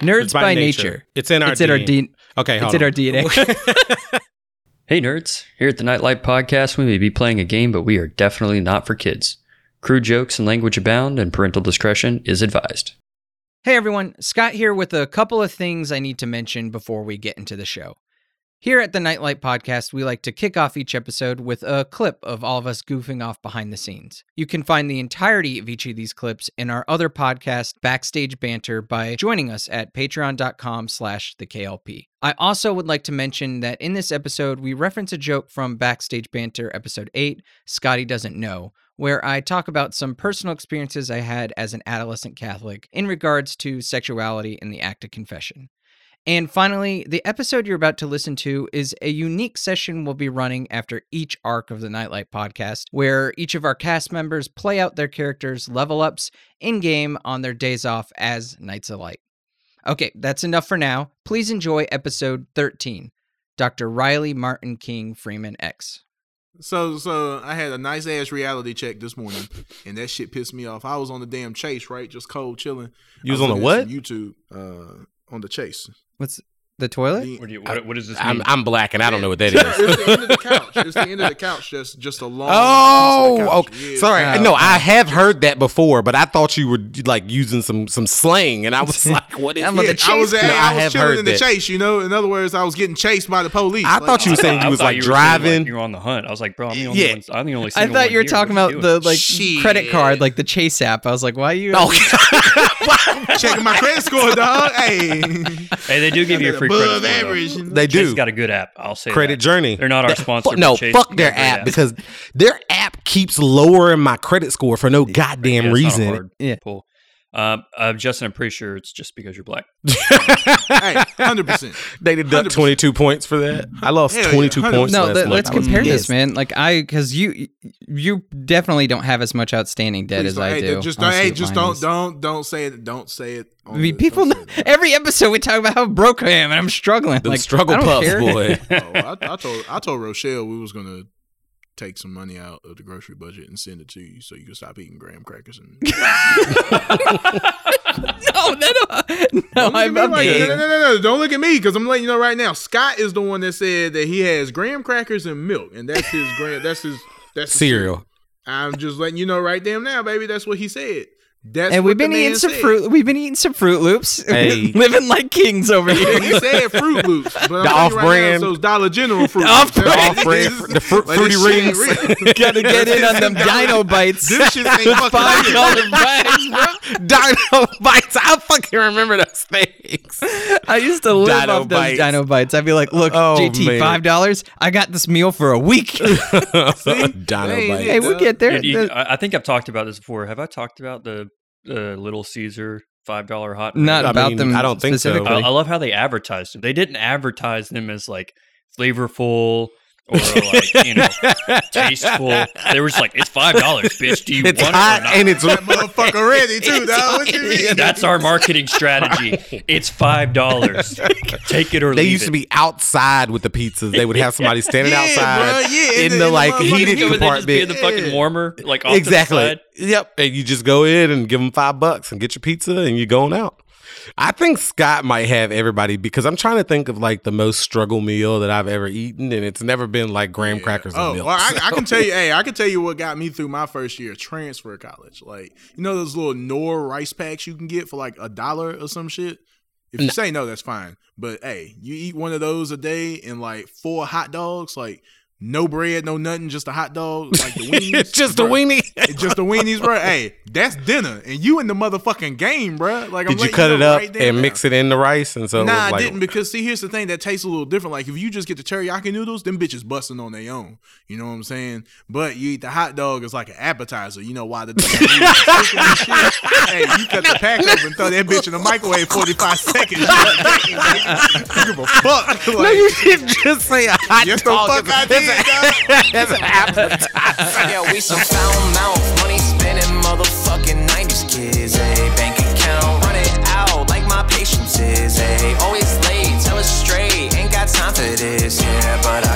Nerds It's by, nature. It's in our It's in our DNA. D. Okay, It's hold in our DNA. Hey nerds, here at the Knight Light Podcast, we may be playing a game, but we are definitely not for kids. Crude jokes and language abound, and parental discretion is advised. Hey everyone, Scott here with a couple of things I need to mention before we get into the show. Here at the Knight Light Podcast, we like to kick off each episode with a clip of all of us goofing off behind the scenes. You can find the entirety of each of these clips in our other podcast, Backstage Banter, by joining us at patreon.com slash the KLP. I also would like to mention that in this episode, we reference a joke from Backstage Banter episode 8, Scotty Doesn't Know, where I talk about some personal experiences I had as an adolescent Catholic in regards to sexuality and the act of confession. And finally, the episode you're about to listen to is a unique session we'll be running after each arc of the Knight Light podcast, where each of our cast members play out their characters' level ups in game on their days off as Knights of Light. Okay, that's enough for now. Please enjoy episode 13 Dr. Riley Martin King Freeman X. So so I had a nice ass reality check this morning, and that shit pissed me off. I was on the damn chase, right, just cold chilling. You was I on the what? YouTube uh, on the chase. What's the toilet? The- What, do you, what, what does this I'm, mean? I'm black and I don't know what that is. It's the end of the couch. It's the end of the couch. Just just a long. Oh, the couch. okay. Yeah. Sorry. Oh, no, I have heard that before, but I thought you were like using some some slang, and I was like, "What is?" I'm Yeah, the I was, chase. I, No, I I was chilling heard in the that. chase. You know, in other words, I was getting chased by the police. I Like, thought you were saying you was like you were saying, driving. you're on the hunt. I was like, bro, I'm the only Yeah. one. I'm the only. I thought one you were here. talking What about the like Shit. credit card, like the Chase app. I was like, why are you? Oh, checking my credit score, dog. Hey. Hey, they do give you a free above credit. score, average. they Chase do. got a good app. I'll say Credit that. Journey. They're not our That- sponsor. fu- no, Chase fuck their a great app because their app keeps lowering my credit score for no goddamn Yeah, it's reason. Yeah. pull. Um, uh, Justin, I'm pretty sure it's just because you're black. hundred percent. They deduct 100%. 22 22 points for that. I lost Hell yeah, 22 100%. points. no, last th- month. let's I was compare this, pissed. man. Like I, because you, you definitely don't have as much outstanding debt as I hey, do. Just I'll don't, see hey, what just mine don't, is. don't, don't say it. Don't say it. I on mean, the- people. don't Know, say it. every episode we talk about how broke I am and I'm struggling. The like struggle I don't puffs, care. boy. Oh, I, I told I told Rochelle we was gonna take some money out of the grocery budget and send it to you so you can stop eating graham crackers and no, that, no, Don't look I'm, I'm me like no, no, no, no, Don't look at me because I'm letting you know right now. Scott is the one that said that he has graham crackers and milk, and that's his graham. That's his. That's his Cereal. I'm just letting you know right damn now, baby. That's what he said. That's And we've been eating some said. fruit. We've been eating some Fruit Loops. Hey. living like kings over here. he said Fruit Loops, but I'm The telling you right off-brand- now, those Dollar General Fruit Off- Loops. off-brand- the fruit- Like, fruity this shit ain't rings. Gotta get in on them Dino Bites. This shit ain't fucking Five real. bites, bro. Dino bites. I fucking remember those things. I used to live Dino off those Dino Bites. I'd be like, "Look, Oh, JT, man. five dollars. I got this meal for a week." Dino bites. hey, we'll uh, get there. And you- I I think I've talked about this before. Have I talked about the uh, Little Caesar five dollar hot? Not I about mean, them. I don't think so. I, I love how they advertised them. They didn't advertise them as like flavorful or like you know tasteful. They were just like, "It's five dollars, bitch. Do you It's want hot it or not?" and it's That motherfucker ready too, dog. What you mean? That's our marketing strategy. It's five dollars. Take it or leave it. They leave used it. to be outside with the pizzas. They would have somebody standing Yeah, outside bro, yeah, in in the, the- like heated motherfucking- Would be in the fucking warmer, like off exactly. The side? Yep. And you just go in and give them five bucks and get your pizza and you're going out. I think Scott might have everybody because I'm trying to think of like the most struggle meal that I've ever eaten, and it's never been like graham crackers and Oh, milk. well, I, I can tell you, hey, I can tell you what got me through my first year transfer college. Like, you know those little Knorr rice packs you can get for like a dollar or some shit. If you say no, that's fine. But hey, you eat one of those a day and like four hot dogs, like no bread, no nothing, just a hot dog, like the weenies. it's just a bro. weenie. It's just the weenies, bro. Hey, that's dinner, and you in the motherfucking game, bro. Like, I'm Did you letting cut it up right and now. mix it in the rice? And so Nah, was I didn't because see, here's the thing that tastes a little different. Like if you just get the teriyaki noodles, them bitches busting on their own. You know what I'm saying? But you eat the hot dog as like an appetizer. You know why the hey, you cut the pack up and throw that bitch in the microwave 45 seconds. You give a fuck. no, you didn't just say a hot the dog. Fuck I as a- did, dog. as an appetizer. Yeah, we some foul mouth, money spending motherfucking 90s kids. A bank account running out like my patience is. A always late, tell us straight, ain't got time for this. Yeah, but I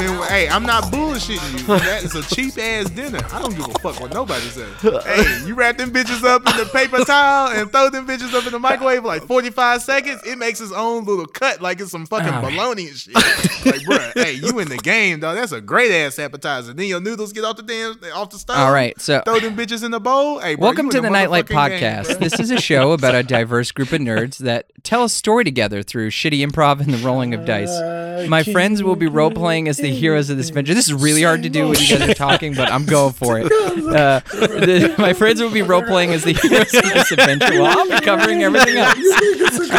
and hey, I'm not bullshitting you. That is a cheap ass dinner. I don't give a fuck what nobody says. Hey, you wrap them bitches up in the paper towel and throw them bitches up in the microwave for like 45 seconds. It makes its own little cut like it's some fucking bologna and shit. like, bruh, hey, you in the game, dog. That's a great ass appetizer. Then your noodles get off the damn off the stove. All right, so Throw them bitches in the bowl. Hey, bro, Welcome to in the Knight Light motherfucking game, Podcast. this is a show about a diverse group of nerds that tell a story together through shitty improv and the rolling of dice. My friends will be role playing as the heroes of this adventure. This is really hard to do when you guys are talking, but I'm going for it. Uh, the- my friends will be role playing as the heroes of this adventure while I'll be covering everything else.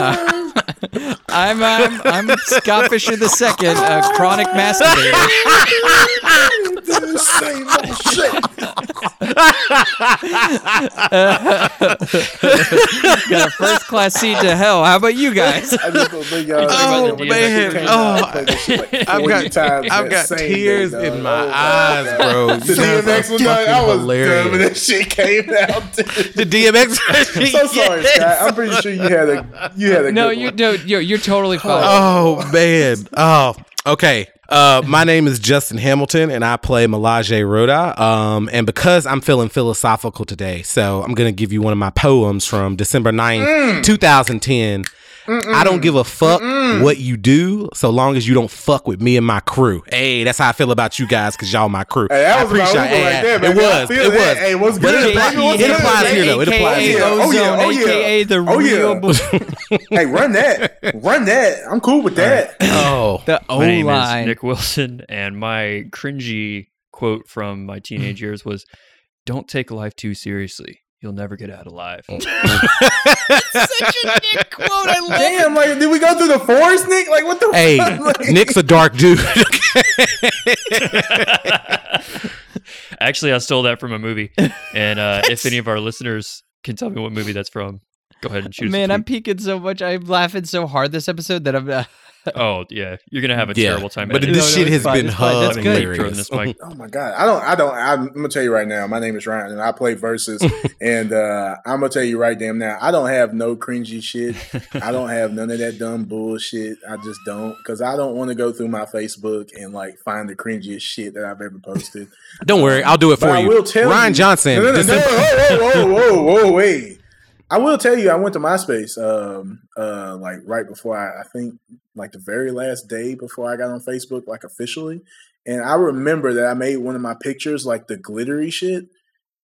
Uh, I'm, I'm, I'm Scott Fisher the second, a chronic masturbator. Same old shit. Got a first class seat to hell. How about you guys? I just don't think y'all Oh, man. that shit came Oh, I played this shit like I've got times I've got tears day, in my Oh, eyes, God. bro. The DMX are one, I was hilarious. dumb when that shit came out. The DMX. so sorry, Scott. I'm pretty sure you had a you had a No, good you one. don't. You're, you're totally oh. fine. Oh man. Oh, okay. Uh, my name is Justin Hamilton, and I play Milaje Rhoda. Um, and because I'm feeling philosophical today, so I'm gonna give you one of my poems from December 9th, 2010. I don't give a fuck what you do, so long as you don't fuck with me and my crew. Hey, that's how I feel about you guys, cause y'all my crew. Hey, that I was my appreciate- Uber hey, right there, It baby. I was. It that. was. Hey, what's But good, it applies- What's it good, applies here though. It applies here. Oh, yeah. Oh, yeah. aka the Oh, yeah. real, bo- Hey, run that. Run that. I'm cool with that. Oh, the O My name is line. Nick Wilson, and my cringy quote from my teenage years was, "Don't take life too seriously. You'll never get out alive." Such a Nick quote. I love Damn, like, did we go through the forest, Nick? Like, what the hey, fuck? Like- Nick's a dark dude. Actually, I stole that from a movie, and uh, if any of our listeners can tell me what movie that's from, go ahead and shoot. us a Man, I'm peeking so much. I'm laughing so hard this episode that I'm. Uh, Oh yeah, you're gonna have a Yeah, terrible time. but editing this No, no, shit it's has fine, been it's that's good. Hilarious. this mic. Oh my god, I don't, I don't. I'm, I'm gonna tell you right now. My name is Ryan, and I play Versuz. and uh, I'm gonna tell you right damn now. I don't have no cringy shit. I don't have none of that dumb bullshit. I just don't, because I don't want to go through my Facebook and like find the cringiest shit that I've ever posted. Don't worry, I'll do it But for I you. will tell Ryan you- Johnson. No, no, no, this no, is- whoa, whoa, whoa, whoa, whoa, wait. I will tell you, I went to MySpace, um, uh, like right before I, I think, like the very last day before I got on Facebook, like officially. And I remember that I made one of my pictures like the glittery shit.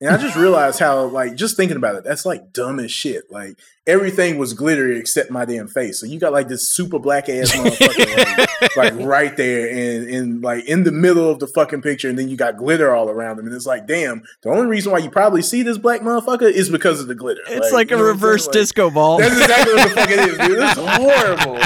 And I just realized how, like, just thinking about it, that's like dumb as shit. Like, everything was glittery except my damn face. So you got like this super black ass motherfucker, like, like right there, and, and like in the middle of the fucking picture, and then you got glitter all around him. And it's like, damn, the only reason why you probably see this black motherfucker is because of the glitter. it's like, you a know what I'm saying? reverse Like, disco ball. That's exactly what the fuck it is, dude. That's horrible.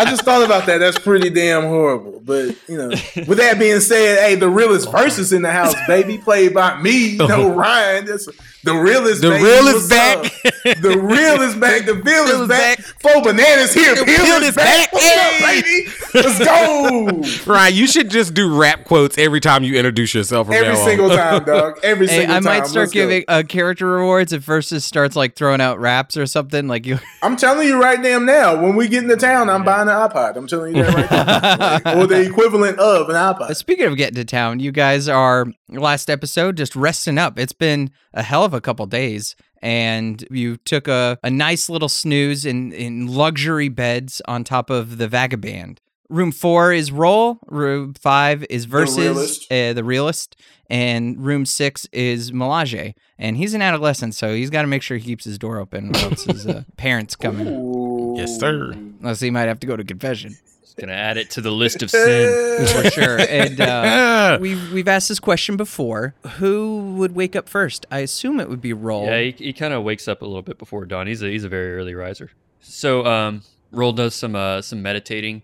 I just thought about that. That's pretty damn horrible. But you know, with that being said, hey, the realest Versuz in the house, baby, played by me, no Ryan. That's the realest. The baby. real is What's back. up? The real is back. The bill Bill is is back. back. Four bananas here. The Bill Bill is is back. back. What's up, baby? Let's go. Ryan, you should just do rap quotes every time you introduce yourself. Every now on. single time, dog. Every Hey, single I time. I might start Let's giving uh, character rewards if Versuz starts like throwing out raps or something. Like you, I'm telling you right damn now, when we get into town, I'm buying an iPod. I'm telling you that right now. Like, or the equivalent of an iPod. Speaking of getting to town, you guys are last episode just resting up. It's been a hell of a couple days, and you took a, a nice little snooze in, in luxury beds on top of the Vagaband. Room four is Rol. Room five is Versuz realist. uh, the realist, and room six is Milaje. And he's an adolescent, so he's got to make sure he keeps his door open, or else his uh, parents come in. Yes, sir. Unless he might have to go to confession Gonna add it to the list of sin. for sure. And uh, we've we've asked this question before. Who would wake up first? I assume it would be Rol. Yeah, he, he kind of wakes up a little bit before dawn. He's a he's a very early riser. So um, Rol does some uh, some meditating.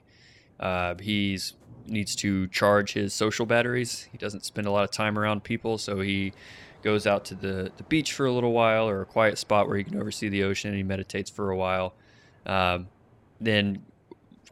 Uh, he's needs to charge his social batteries. He doesn't spend a lot of time around people, so he goes out to the, the beach for a little while or a quiet spot where he can oversee the ocean. And he meditates for a while, um, then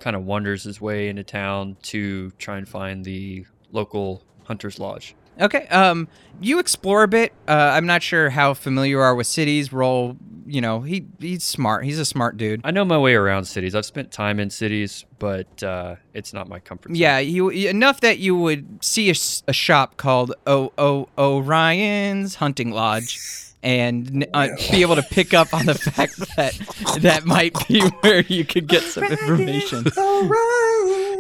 kind of wanders his way into town to try and find the local hunter's lodge. Okay. Um, you explore a bit. Uh, I'm not sure how familiar you are with cities. Rol you know, he he's smart. He's a smart dude. I know my way around cities. I've spent time in cities, but uh, it's not my comfort zone. Yeah, you enough that you would see a shop called O O Orion's Hunting Lodge, and uh, be able to pick up on the fact that that might be where you could get some information.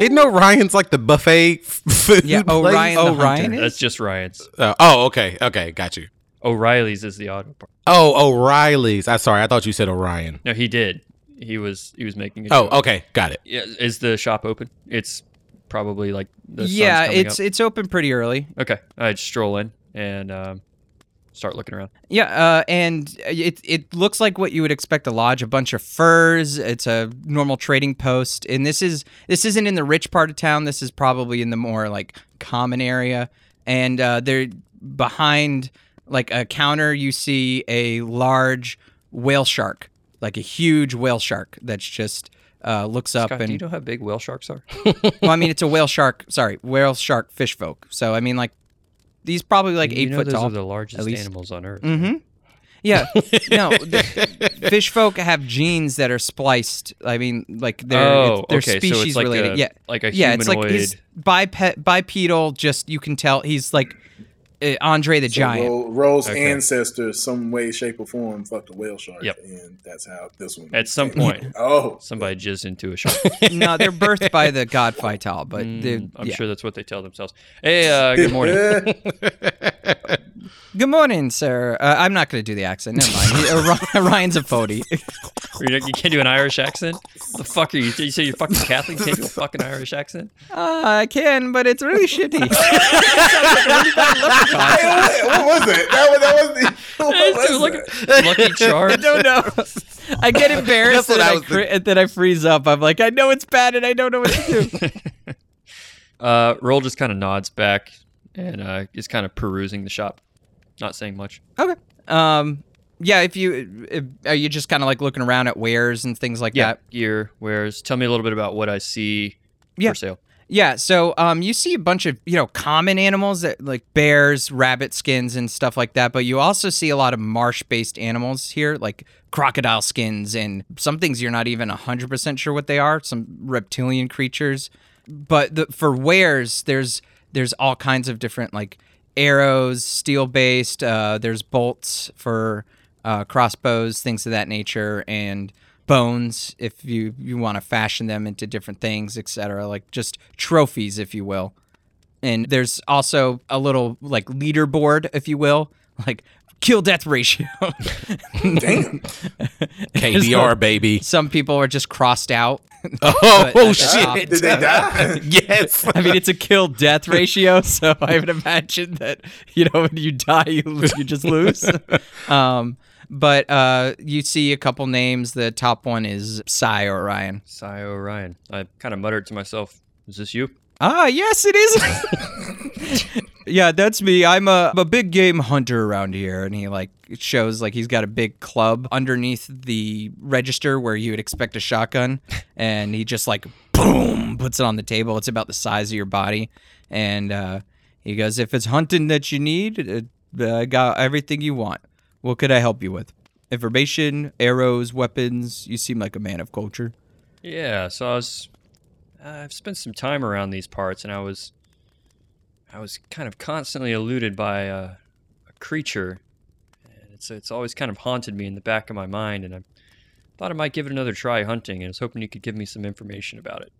Isn't Orion's like the buffet f- food Yeah, place? Orion the Orion. That's just Ryan's. Uh, oh, okay, okay, got you. O'Reilly's is the auto part. Oh, O'Reilly's. I sorry, I thought you said Orion. No, he did. He was he was making. Oh, joke. okay, got it. Yeah, is the shop open? It's probably like the yeah, it's up. it's open pretty early. okay. I'd stroll in and um, start looking around. Yeah, uh, and it it looks like what you would expect a lodge. A bunch of furs. It's a normal trading post, and this is this isn't in the rich part of town. This is probably in the more like common area. And uh, they're behind like a counter. You see a large whale shark, like a huge whale shark that's just uh, looks up Scott, and do you know how big whale sharks are? well, I mean, it's a whale shark. Sorry, whale shark fish folk. So I mean, like these probably like you eight know foot those tall. are the largest animals on Earth. Mm-hmm. Yeah. No, fish folk have genes that are spliced. I mean, like they're oh, they're okay. species so like related. A, yeah. like a yeah, it's like he's bipe- bipedal. Just you can tell he's like uh, Andre the So Giant. Ro- Ro's Okay. ancestors, some way, shape, or form, fucked a whale shark. Yep. And that's how this one. At some came. point. Oh. Somebody jizzed into a shark. no, they're birthed by the god Vital, but they're- Mm, I'm yeah. sure that's what they tell themselves. Hey, uh, good morning. Good morning, sir. Uh, I'm not going to do the accent. Never mind. He- uh, Ryan's a phony. you you can't do an Irish accent. The fuck are you? You say you're fucking Catholic? You can't do a fucking Irish accent? Uh, I can, but it's really shitty. What, what was it? That was, that was the. What was Look that? at- Lucky I don't know. I get embarrassed That's and I I, was cri- and then I freeze up. I'm like, I know it's bad and I don't know what to do. Uh, Rol just kind of nods back and uh, is kind of perusing the shop, not saying much. okay. Um. Yeah. If you if, are you just kind of like looking around at wares and things like that. gear, wares. Tell me a little bit about what I see Yeah. for sale. Yeah, so um, you see a bunch of you know common animals that like bears, rabbit skins, and stuff like that. But you also see a lot of marsh-based animals here, like crocodile skins, and some things you're not even hundred percent sure what they are. Some reptilian creatures. But the, for wares, there's there's all kinds of different like arrows, steel-based. Uh, there's bolts for uh, crossbows, things of that nature, and bones if you you want to fashion them into different things etc like just trophies if you will and there's also a little like leaderboard if you will like kill death ratio Damn. KDR baby. some people are just crossed out Oh, But at top- shit! Did they die? yes. I mean, it's a kill death ratio, so I would imagine that you know when you die, you you just lose. Um, but uh, you see a couple names. The top one is Psy Orion. Sai Orion. I kind of muttered to myself, "Is this you?" Ah, yes, it is. yeah, that's me. I'm a, I'm a big game hunter around here, and he like shows like he's got a big club underneath the register where you would expect a shotgun, and he just like boom puts it on the table. It's about the size of your body, and uh, he goes, "If it's hunting that you need, uh, I got everything you want. What could I help you with? Information, arrows, weapons. You seem like a man of culture." Yeah. So I was. I've spent some time around these parts, and I was. I was kind of constantly eluded by a, a creature, and it's it's always kind of haunted me in the back of my mind, and I thought I might give it another try hunting, and I was hoping you could give me some information about it.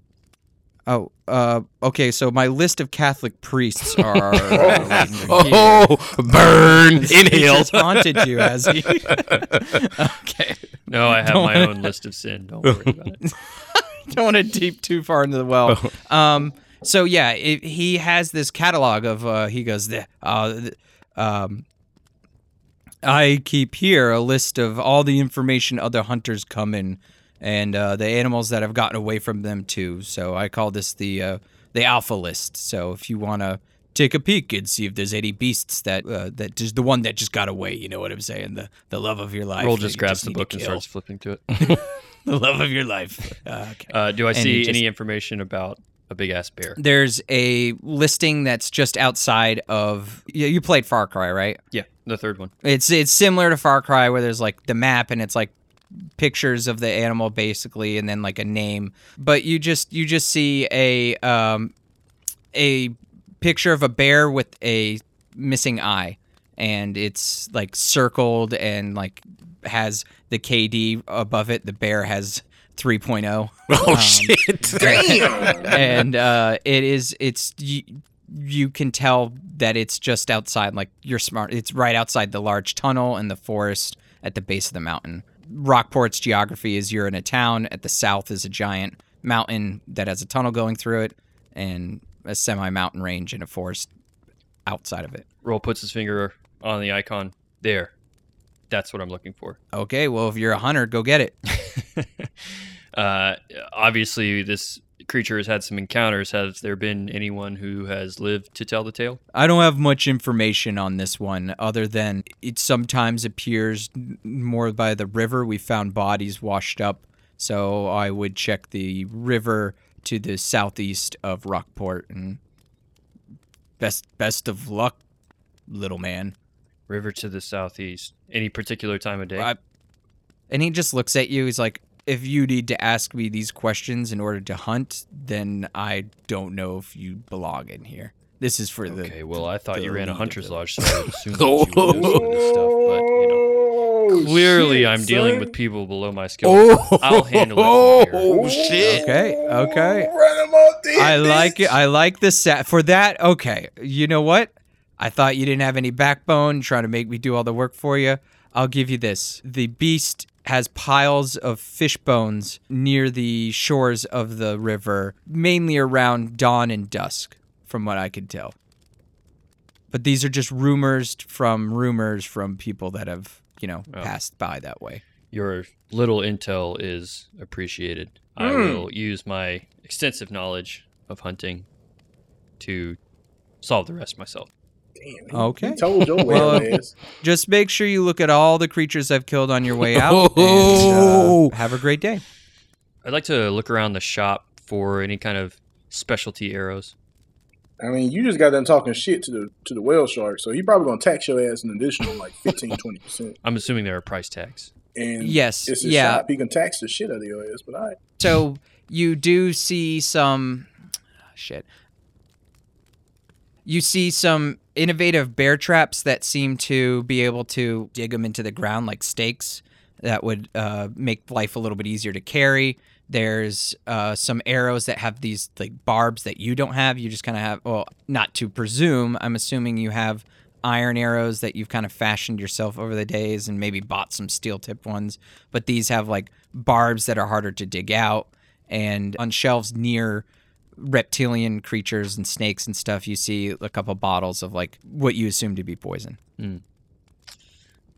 Oh, uh, okay. So my list of Catholic priests are. uh. Oh, burn! He's Inhale. haunted you, has he? okay. No, I have Don't my wanna- own list of sin. Don't worry about it. Don't want to deep too far into the well. Um. So yeah, it, he has this catalog of. Uh, he goes, "The- uh, th- um. I keep here a list of all the information other hunters come in, and uh, the animals that have gotten away from them too. So I call this the uh, the alpha list. So if you want to take a peek and see if there's any beasts that uh, that just the one that just got away, you know what I'm saying? The the love of your life. Rol just you grabs the book and starts flipping to it. the love of your life. Uh, okay. Uh, do I And see just- any information about a big ass bear. There's a listing that's just outside of. You, you played Far Cry, right? Yeah, the third one. It's it's similar to Far Cry where there's like the map and it's like pictures of the animal basically and then like a name. But you just you just see a um a picture of a bear with a missing eye and it's like circled and like has the KD above it. The bear has 3.0 Oh Um, shit! Damn. and uh, it is it's you, you can tell that it's just outside like you're smart it's right outside the large tunnel in the forest at the base of the mountain rockport's geography is you're in a town at the south is a giant mountain that has a tunnel going through it and a semi mountain range and a forest outside of it Rol puts his finger on the icon. There. That's what I'm looking for. okay well if you're a hunter go get it uh, obviously, this creature has had some encounters. Has there been anyone who has lived to tell the tale? I don't have much information on this one other than it sometimes appears more by the river. We found bodies washed up, so I would check the river to the southeast of Rockport and best best of luck, little man. River to the southeast. Any particular time of day? I- and he just looks at you. He's like, "If you need to ask me these questions in order to hunt, then I don't know if you belong in here. This is for the okay, well, I thought the you ran a hunter's lodge, so I would assume that you would know some of this stuff. But you know, Oh, clearly, shit, I'm dealing with people below my skill. level. I'll handle it. from here. Oh shit! okay, okay." Run him off I like it. I like the set for that. Okay, you know what? I thought you didn't have any backbone, trying to make me do all the work for you. I'll give you this. The beast has piles of fish bones near the shores of the river, mainly around dawn and dusk, from what I can tell. But these are just rumors from rumors from people that have, you know, Oh. passed by that way. Your little intel is appreciated. I Hmm. will use my extensive knowledge of hunting to solve the rest myself. Damn, he- Okay. He told your Well, well, ass. Just make sure you look at all the creatures I've killed on your way out. Oh. and, uh, have a great day. I'd like to look around the shop for any kind of specialty arrows. I mean, you just got done talking shit to the to the whale shark, so he probably gonna tax your ass an additional like 15, 20 percent. I'm assuming there are price tags. And Yes, it's his yeah. shop. He can tax the shit out of your ass. But I, So you do see some shit. You see some innovative bear traps that seem to be able to dig them into the ground like stakes that would uh, make life a little bit easier to carry. There's uh, some arrows that have these like barbs that you don't have. You just kind of have, well, not to presume. I'm assuming you have iron arrows that you've kind of fashioned yourself over the days and maybe bought some steel tipped ones. But these have like barbs that are harder to dig out. And on shelves near reptilian creatures and snakes and stuff, you see a couple bottles of like what you assume to be poison. Mm.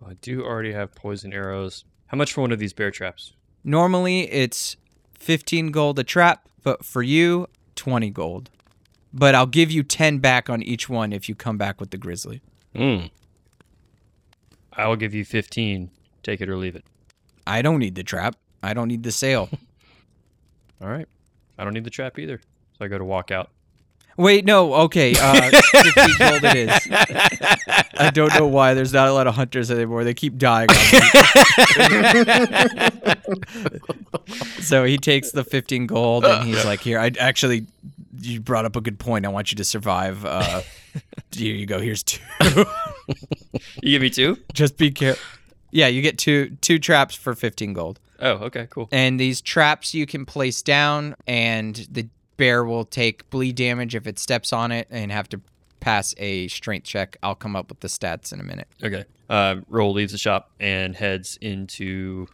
I do already have poison arrows. How much for one of these bear traps? Normally it's 15 gold a trap, but for you, 20 gold. But I'll give you 10 back on each one if you come back with the grizzly. Mm. I will give you 15. Take it or leave it. I don't need the trap. I don't need the sale. All right. I don't need the trap either. So I go to walk out. Wait, no, okay. Uh, 15 gold it is. I don't know why there's not a lot of hunters anymore. They keep dying. On me. so he takes the 15 gold and he's like, "Here, I actually you brought up a good point. I want you to survive. Uh, here you go. Here's two. You give me two? Just be careful. Yeah, you get two two traps for 15 gold. Oh, okay, cool. And these traps you can place down, and the bear will take bleed damage if it steps on it and have to pass a strength check. I'll come up with the stats in a minute. Okay. Uh, Rol leaves the shop and heads into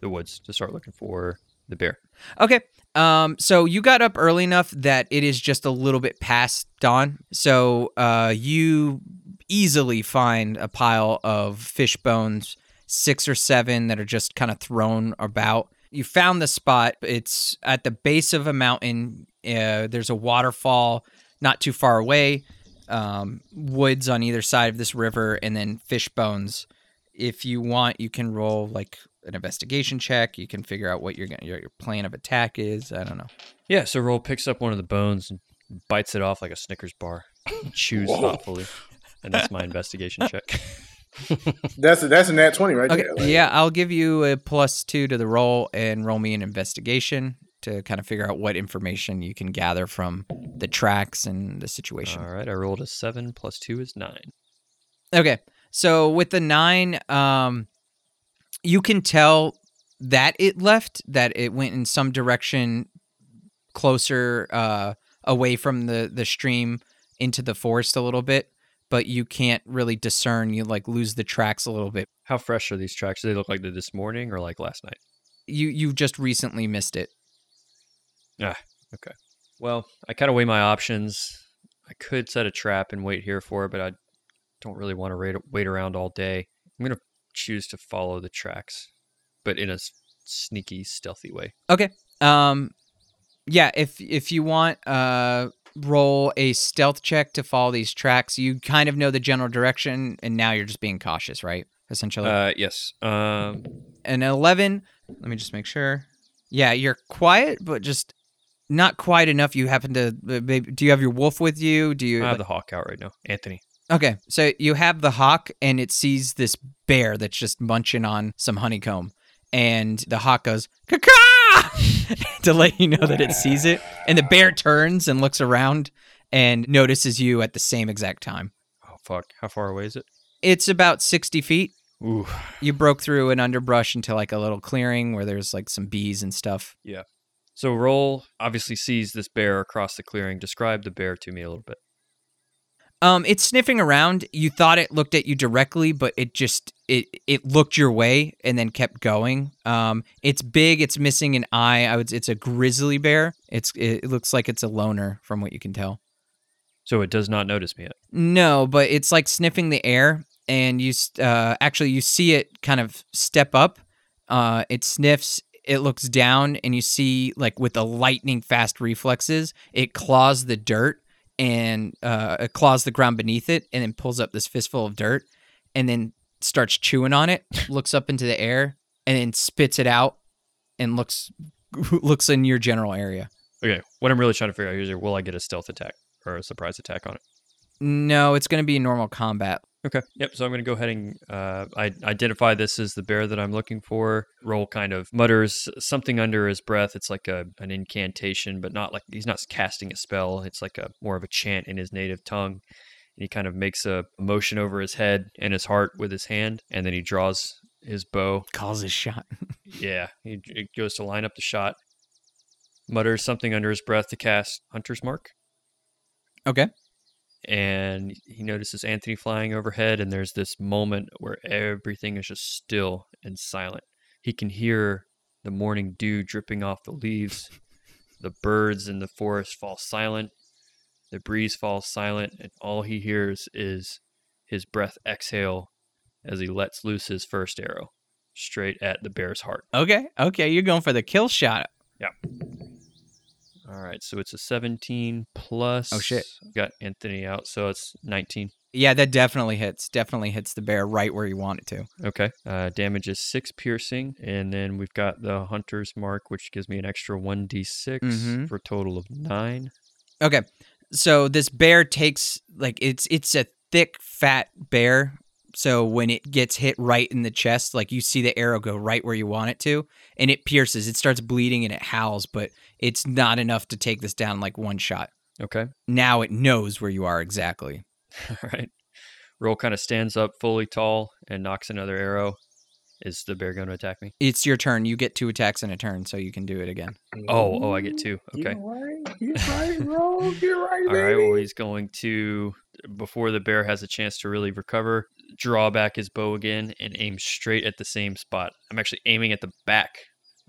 the woods to start looking for the bear. Okay. Um, so you got up early enough that it is just a little bit past dawn. So uh, you easily find a pile of fish bones, six or seven that are just kind of thrown about. You found the spot. It's at the base of a mountain. Uh, there's a waterfall not too far away, um, woods on either side of this river, and then fish bones If you want, you can roll like an investigation check. You can figure out what your your, your plan of attack is. I don't know. Yeah, so Rol picks up one of the bones and bites it off like a Snickers bar, chews thoughtfully, and that's my investigation check. That's a, that's a nat twenty right Okay, there. Like, yeah, I'll give you a plus two to the roll and roll me an investigation to kind of figure out what information you can gather from the tracks and the situation. All right, I rolled a seven plus two is nine. Okay. So with the nine, um, you can tell that it left, that it went in some direction closer uh, away from the, the stream into the forest a little bit, but you can't really discern. You like lose the tracks a little bit. How fresh are these tracks? Do they look like they're this morning or like last night? You you just recently missed it. Well, I kind of weigh my options. I could set a trap and wait here for it, but I don't really want to wait, wait around all day. I'm going to choose to follow the tracks, but in a s- sneaky, stealthy way. Okay. Um, yeah. If if you want, uh, roll a stealth check to follow these tracks. You kind of know the general direction, and now you're just being cautious, right? Essentially. Uh, yes. Um, an 11 let me just make sure yeah you're quiet but just not quite enough you happen to uh, maybe, do you have your wolf with you do you I have the hawk out right now. Anthony. okay so you have the hawk and it sees this bear that's just munching on some honeycomb and the hawk goes caca to let you know that it sees it and the bear turns and looks around and notices you at the same exact time Oh, fuck. How far away is it? it's about 60 feet Ooh. you broke through an underbrush into like a little clearing where there's like some bees and stuff So Rol obviously sees this bear across the clearing. Describe the bear to me a little bit. Um, it's sniffing around. You thought it looked at you directly, but it just it it looked your way and then kept going. Um, it's big. It's missing an eye. I would. It's a grizzly bear. It's it looks like it's a loner from what you can tell. So it does not notice me yet. No, but it's like sniffing the air, and you uh, actually you see it kind of step up. Uh, it sniffs. It looks down, and you see like with the lightning fast reflexes, it claws the dirt and uh, it claws the ground beneath it, and then pulls up this fistful of dirt, and then starts chewing on it. looks up into the air, and then spits it out, and looks looks in your general area. Okay. What I'm really trying to figure out here is will I get a stealth attack or a surprise attack on it? No, it's going to be normal combat. Okay. Yep. So I'm going to go ahead and uh, I identify this as the bear that I'm looking for. Rol kind of mutters something under his breath. It's like a an incantation, but not like he's not casting a spell. It's like a more of a chant in his native tongue. And he kind of makes a motion over his head and his heart with his hand, and then he draws his bow. Calls his shot. Yeah, he, he goes to line up the shot. Mutters something under his breath to cast Hunter's Mark. okay. And he notices Anthony flying overhead, and there's this moment where everything is just still and silent. He can hear the morning dew dripping off the leaves. The birds in the forest fall silent. The breeze falls silent, and all he hears is his breath exhale as he lets loose his first arrow straight at the bear's heart. Okay, okay, you're going for the kill shot. All right, so it's a 17 plus. Oh, shit. Got Anthony out, so it's 19. Yeah, that definitely hits. Definitely hits the bear right where you want it to. Okay. Uh, damage is six piercing, and then we've got the hunter's mark, which gives me an extra one d six Mhm. for a total of nine. Okay, so this bear takes like it's it's a thick, fat bear. So when it gets hit right in the chest, like you see the arrow go right where you want it to, and it pierces. It starts bleeding and it howls, but it's not enough to take this down like one shot. Okay. Now it knows where you are exactly. All right. Rol kind of stands up fully tall and knocks another arrow. Is the bear going to attack me? It's your turn. You get two attacks in a turn, so you can do it again. Oh, oh, I get two. Okay. You're right. You're right, bro. You're right, All right. baby. Well, he's going to, before the bear has a chance to really recover, draw back his bow again and aim straight at the same spot. I'm actually aiming at the back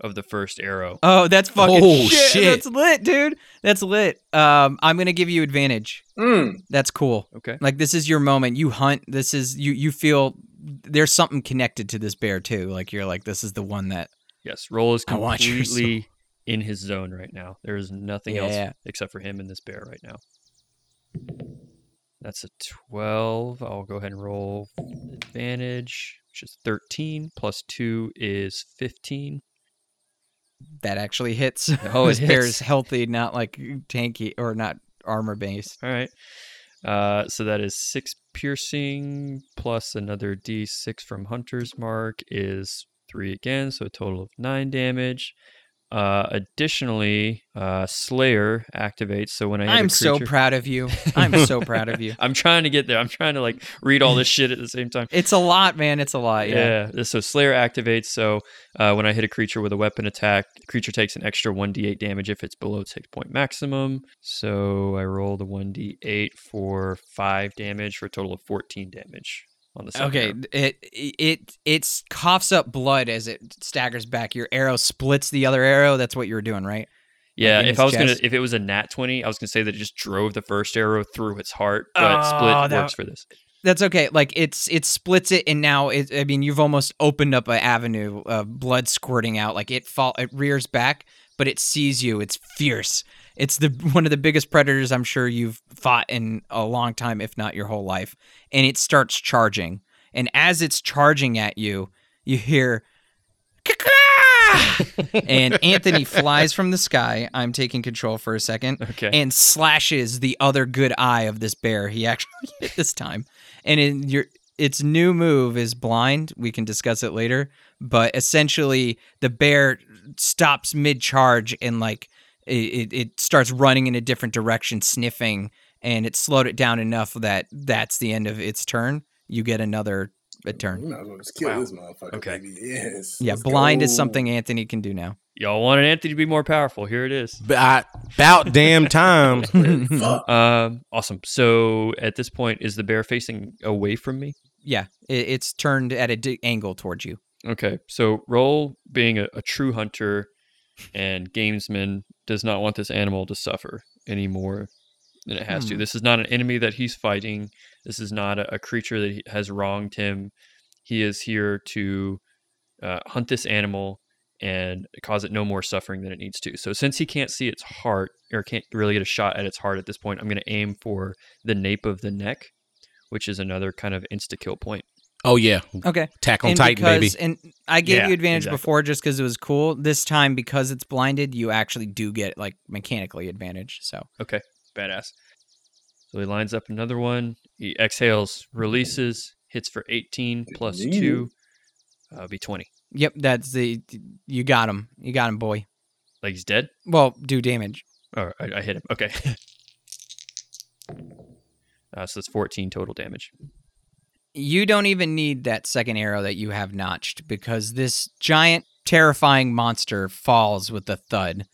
of the first arrow. Oh, that's fucking Oh, shit. shit. That's lit, dude. That's lit. Um, I'm gonna give you advantage. Mm. That's cool. Okay. Like this is your moment. You hunt. This is you. You feel there's something connected to this bear too. Like you're like this is the one that. Yes, Rol is I want your completely in his zone right now. There is nothing Yeah. else except for him and this bear right now. That's a 12. I'll go ahead and roll advantage. which is 13, plus 2 is 15. That actually hits. Oh, it this bear is healthy, not like tanky or not armor based. All right. Uh, so that is 6 piercing plus another d6 from Hunter's Mark is 3 again, so a total of 9 damage. Uh, additionally, uh, Slayer activates. So when I I'm so proud of you. I'm so proud of you. I'm trying to get there. I'm trying to like read all this shit at the same time. It's a lot, man. It's a lot. Yeah. Yeah. So Slayer activates. So uh, when I hit a creature with a weapon attack, the creature takes an extra 1d8 damage if it's below its hit point maximum. So I roll the 1d8 for 5 damage for a total of 14 damage on the second Okay, round. it it it coughs up blood as it staggers back. Your arrow splits the other arrow. That's what you were doing, right? Yeah, if I was gonna, if it was a nat 20, I was gonna say that it just drove the first arrow through its heart, but Oh, split that- works for this. That's okay. Like it's it splits it, and now it. I mean, you've almost opened up an avenue of blood squirting out. Like it fall, it rears back, but it sees you. It's fierce. It's the one of the biggest predators I'm sure you've fought in a long time, if not your whole life. And it starts charging. And as it's charging at you, you hear. And Anthony flies from the sky. I'm taking control for a second Okay. and slashes the other good eye of this bear. He actually hit this time. And in your its new move is blind. We can discuss it later, but essentially the bear stops mid charge and like it, it, it starts running in a different direction, sniffing, and it slowed it down enough that that's the end of its turn. You get another a turn. might as well just kill Wow. this motherfucker, Okay. baby. Yes. Yeah, let's blind is something Anthony can do now. Y'all wanted Anthony to be more powerful. Here it is. But I, about damn time. Fuck. Um, awesome. So at this point, is the bear facing away from me? Yeah, it, it's turned at a di- angle towards you. Okay, so Rol, being a, a true hunter and gamesman, does not want this animal to suffer any more than it has to. Hmm. This is not an enemy that he's fighting. This is not a, a creature that has wronged him. He is here to uh, hunt this animal and cause it no more suffering than it needs to. So since he can't see its heart or can't really get a shot at its heart at this point, I'm going to aim for the nape of the neck, which is another kind of insta kill point. Oh yeah, Okay. Tackle on and Titan, baby. And I gave Yeah, you advantage exactly. before just because it was cool. This time, because it's blinded, you actually do get like mechanically advantage. So Okay, badass. So he lines up another one. He exhales, releases, hits for 18 plus Yeah. 2. Uh, be 20. yep, that's the you got him. You got him, boy. Like he's dead? Well, do damage. Oh, I, I hit him. Okay. uh, so that's 14 total damage. You don't even need that second arrow that you have notched because this giant, terrifying monster falls with a thud.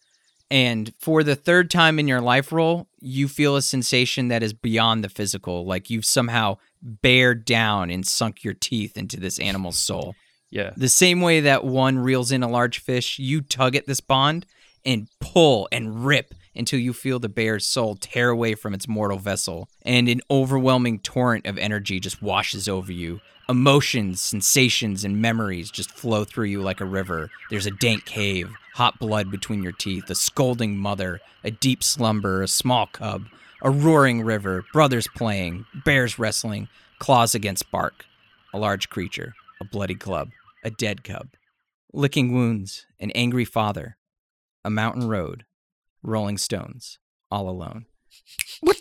And for the third time in your life Rol, you feel a sensation that is beyond the physical, like you've somehow bared down and sunk your teeth into this animal's soul. Yeah. The same way that one reels in a large fish, you tug at this bond and pull and rip until you feel the bear's soul tear away from its mortal vessel, and an overwhelming torrent of energy just washes over you. Emotions, sensations, and memories just flow through you like a river. There's a dank cave, hot blood between your teeth, a scolding mother, a deep slumber, a small cub, a roaring river, brothers playing, bears wrestling, claws against bark, a large creature, a bloody club, a dead cub, licking wounds, an angry father, a mountain road, rolling stones, all alone. What?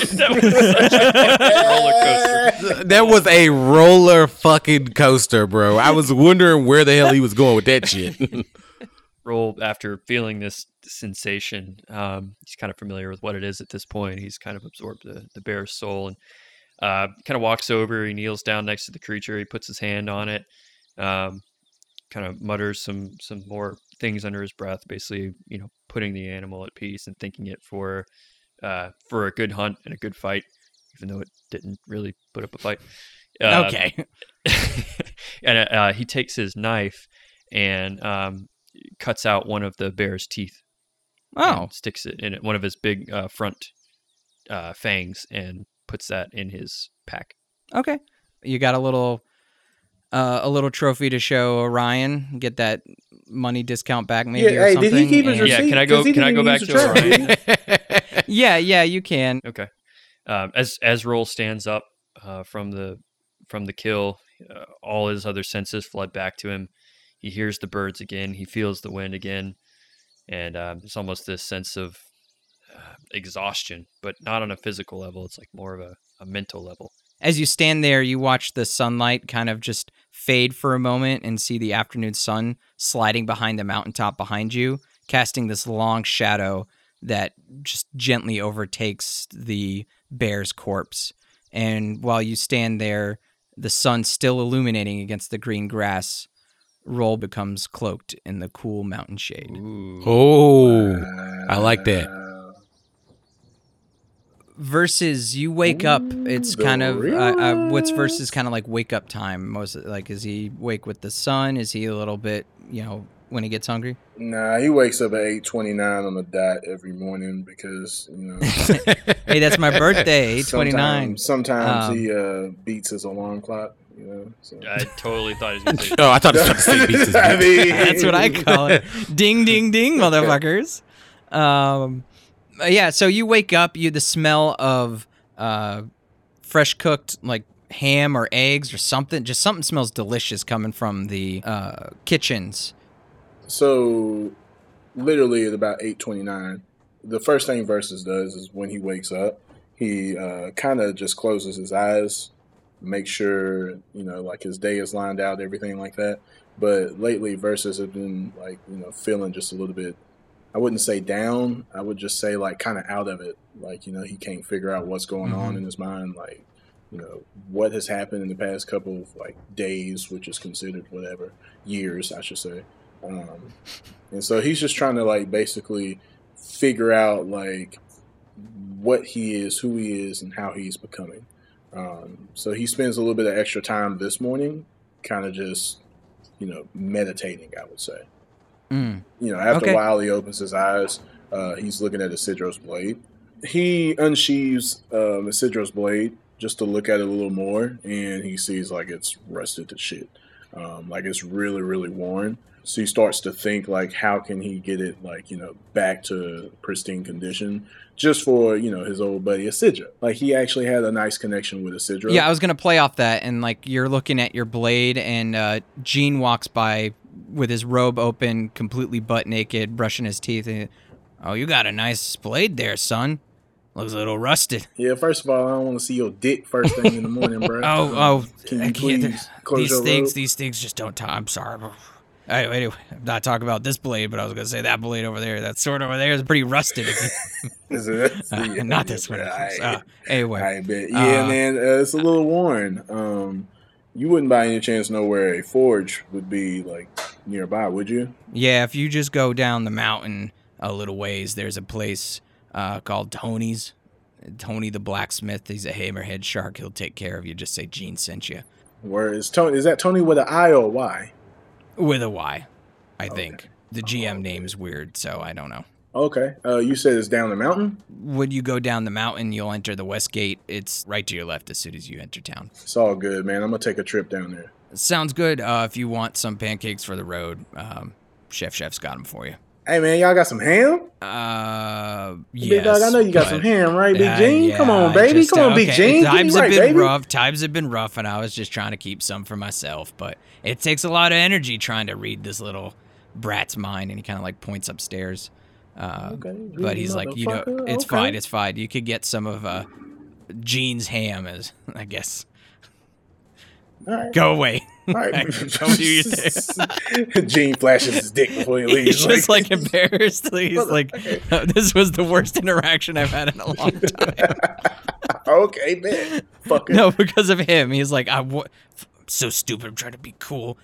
That was such a roller coaster. that was a roller fucking coaster, bro. I was wondering where the hell he was going with that shit. Rol, after feeling this sensation, um, he's kind of familiar with what it is at this point. He's kind of absorbed the, the bear's soul and uh, kind of walks over. He kneels down next to the creature. He puts his hand on it, um, kind of mutters some some more things under his breath, basically, you know, putting the animal at peace and thanking it for uh, for a good hunt and a good fight, even though it didn't really put up a fight. Uh, okay. and uh, he takes his knife and um, cuts out one of the bear's teeth. Oh, sticks it in one of his big uh, front uh, fangs and puts that in his pack. okay. You got a little uh, a little trophy to show Orion. Get that money discount back maybe Yeah, or hey, something. did he keep his and- Yeah, can I go- can I go back to trash, Orion? yeah, yeah, you can. Okay. Um, as as Rol stands up uh, from the from the kill, uh, all his other senses flood back to him. He hears the birds again. He feels the wind again, and um, it's almost this sense of uh, exhaustion, but not on a physical level. It's like more of a, a mental level. As you stand there, you watch the sunlight kind of just fade for a moment and see the afternoon sun sliding behind the mountaintop behind you, casting this long shadow that just gently overtakes the bear's corpse. And while you stand there, the sun still illuminating against the green grass, Rol becomes cloaked in the cool mountain shade. Ooh. Oh, I like that. Versuz you wake up it's kind of uh, uh, what's Versuz kind of like wake up time most like is he wake with the sun is he a little bit you know when he gets hungry Nah, he wakes up at eight twenty nine on the dot every morning because you know. hey that's my birthday 829 Sometimes, sometimes Um, he uh, beats his alarm clock. You know. So. I totally thought he was going to say Oh, I thought he was trying to say beats his I mean- that's what i call it ding ding ding motherfuckers um yeah so you wake up you the smell of uh fresh cooked like ham or eggs or something just something smells delicious coming from the uh kitchens So, literally at about eight twenty nine, the first thing Versuz does is when he wakes up, he uh, kind of just closes his eyes, make sure you know like his day is lined out, everything like that. But lately, Versuz has been like you know feeling just a little bit. I wouldn't say down. I would just say like kind of out of it. Like you know he can't figure out what's going on Mhm. in his mind. Like you know what has happened in the past couple of like days, which is considered whatever years, I should say. Um, and so he's just trying to like basically figure out like what he is, who he is, and how he's becoming. Um, so he spends a little bit of extra time this morning, kind of just you know meditating. I would say. Mm. You know, after Okay. a while, he opens his eyes. Uh, he's looking at Isidro's blade. He unsheaves um, Isidro's blade just to look at it a little more, and he sees like it's rusted to shit. Um, like it's really, really worn. So he starts to think like, how can he get it like you know back to pristine condition, just for you know his old buddy Isidro. Like he actually had a nice connection with Isidro. Yeah, I was gonna play off that, and like you're looking at your blade, and uh, Gene walks by with his robe open, completely butt naked, brushing his teeth. And, oh, you got a nice blade there, son. Looks a little rusted. Yeah. First of all, I don't want to see your dick first thing in the morning, bro. Oh, oh, Can you please these things, robe? these things just don't talk. I'm sorry. Anyway, anyway, I'm not talking about this blade, but I was gonna say that blade over there, that sword over there is pretty rusted. Is it? uh, Yeah, not this one. I- Uh, anyway, I bet. Yeah, Uh, man, uh, it's a little worn. Um, you wouldn't by any chance know where a forge would be like nearby, would you? Yeah, if you just go down the mountain a little ways, there's a place uh, called Tony's. Tony the blacksmith. He's a hammerhead shark. He'll take care of you. Just say Gene sent you Where is Tony? Is that Tony with an I or a Y? with a Y. I Okay. think the GM name's weird, so I don't know. Okay. Uh, you said it's down the mountain. When you go down the mountain, you'll enter the west gate. It's right to your left as soon as you enter town. It's all good, man. I'm gonna take a trip down there. Sounds good. Uh, if you want some pancakes for the road, um, Chef Chef's got them for you. Hey, man, y'all got some ham? Uh, Big yes. dog, I know you got some ham, right, Big Uh, Gene? yeah, Come on, baby. just, Come on, uh, Big okay, Gene. Times right, have been baby. rough. Times have been rough, and I was just trying to keep some for myself. But it takes a lot of energy trying to read this little brat's mind, and he kind of like points upstairs. Uh, Okay, but he's like, you know, it's okay. fine, it's fine. You could get some of uh, Gene's ham, as I guess. Right. Go away. All right. Don't do your thing. Gene flashes his dick before he leaves. He's just like embarrassed. He's like, this was the worst interaction I've had in a long time. okay, man. Fucker. No, because of him. He's like, I'm so stupid. I'm trying to be cool,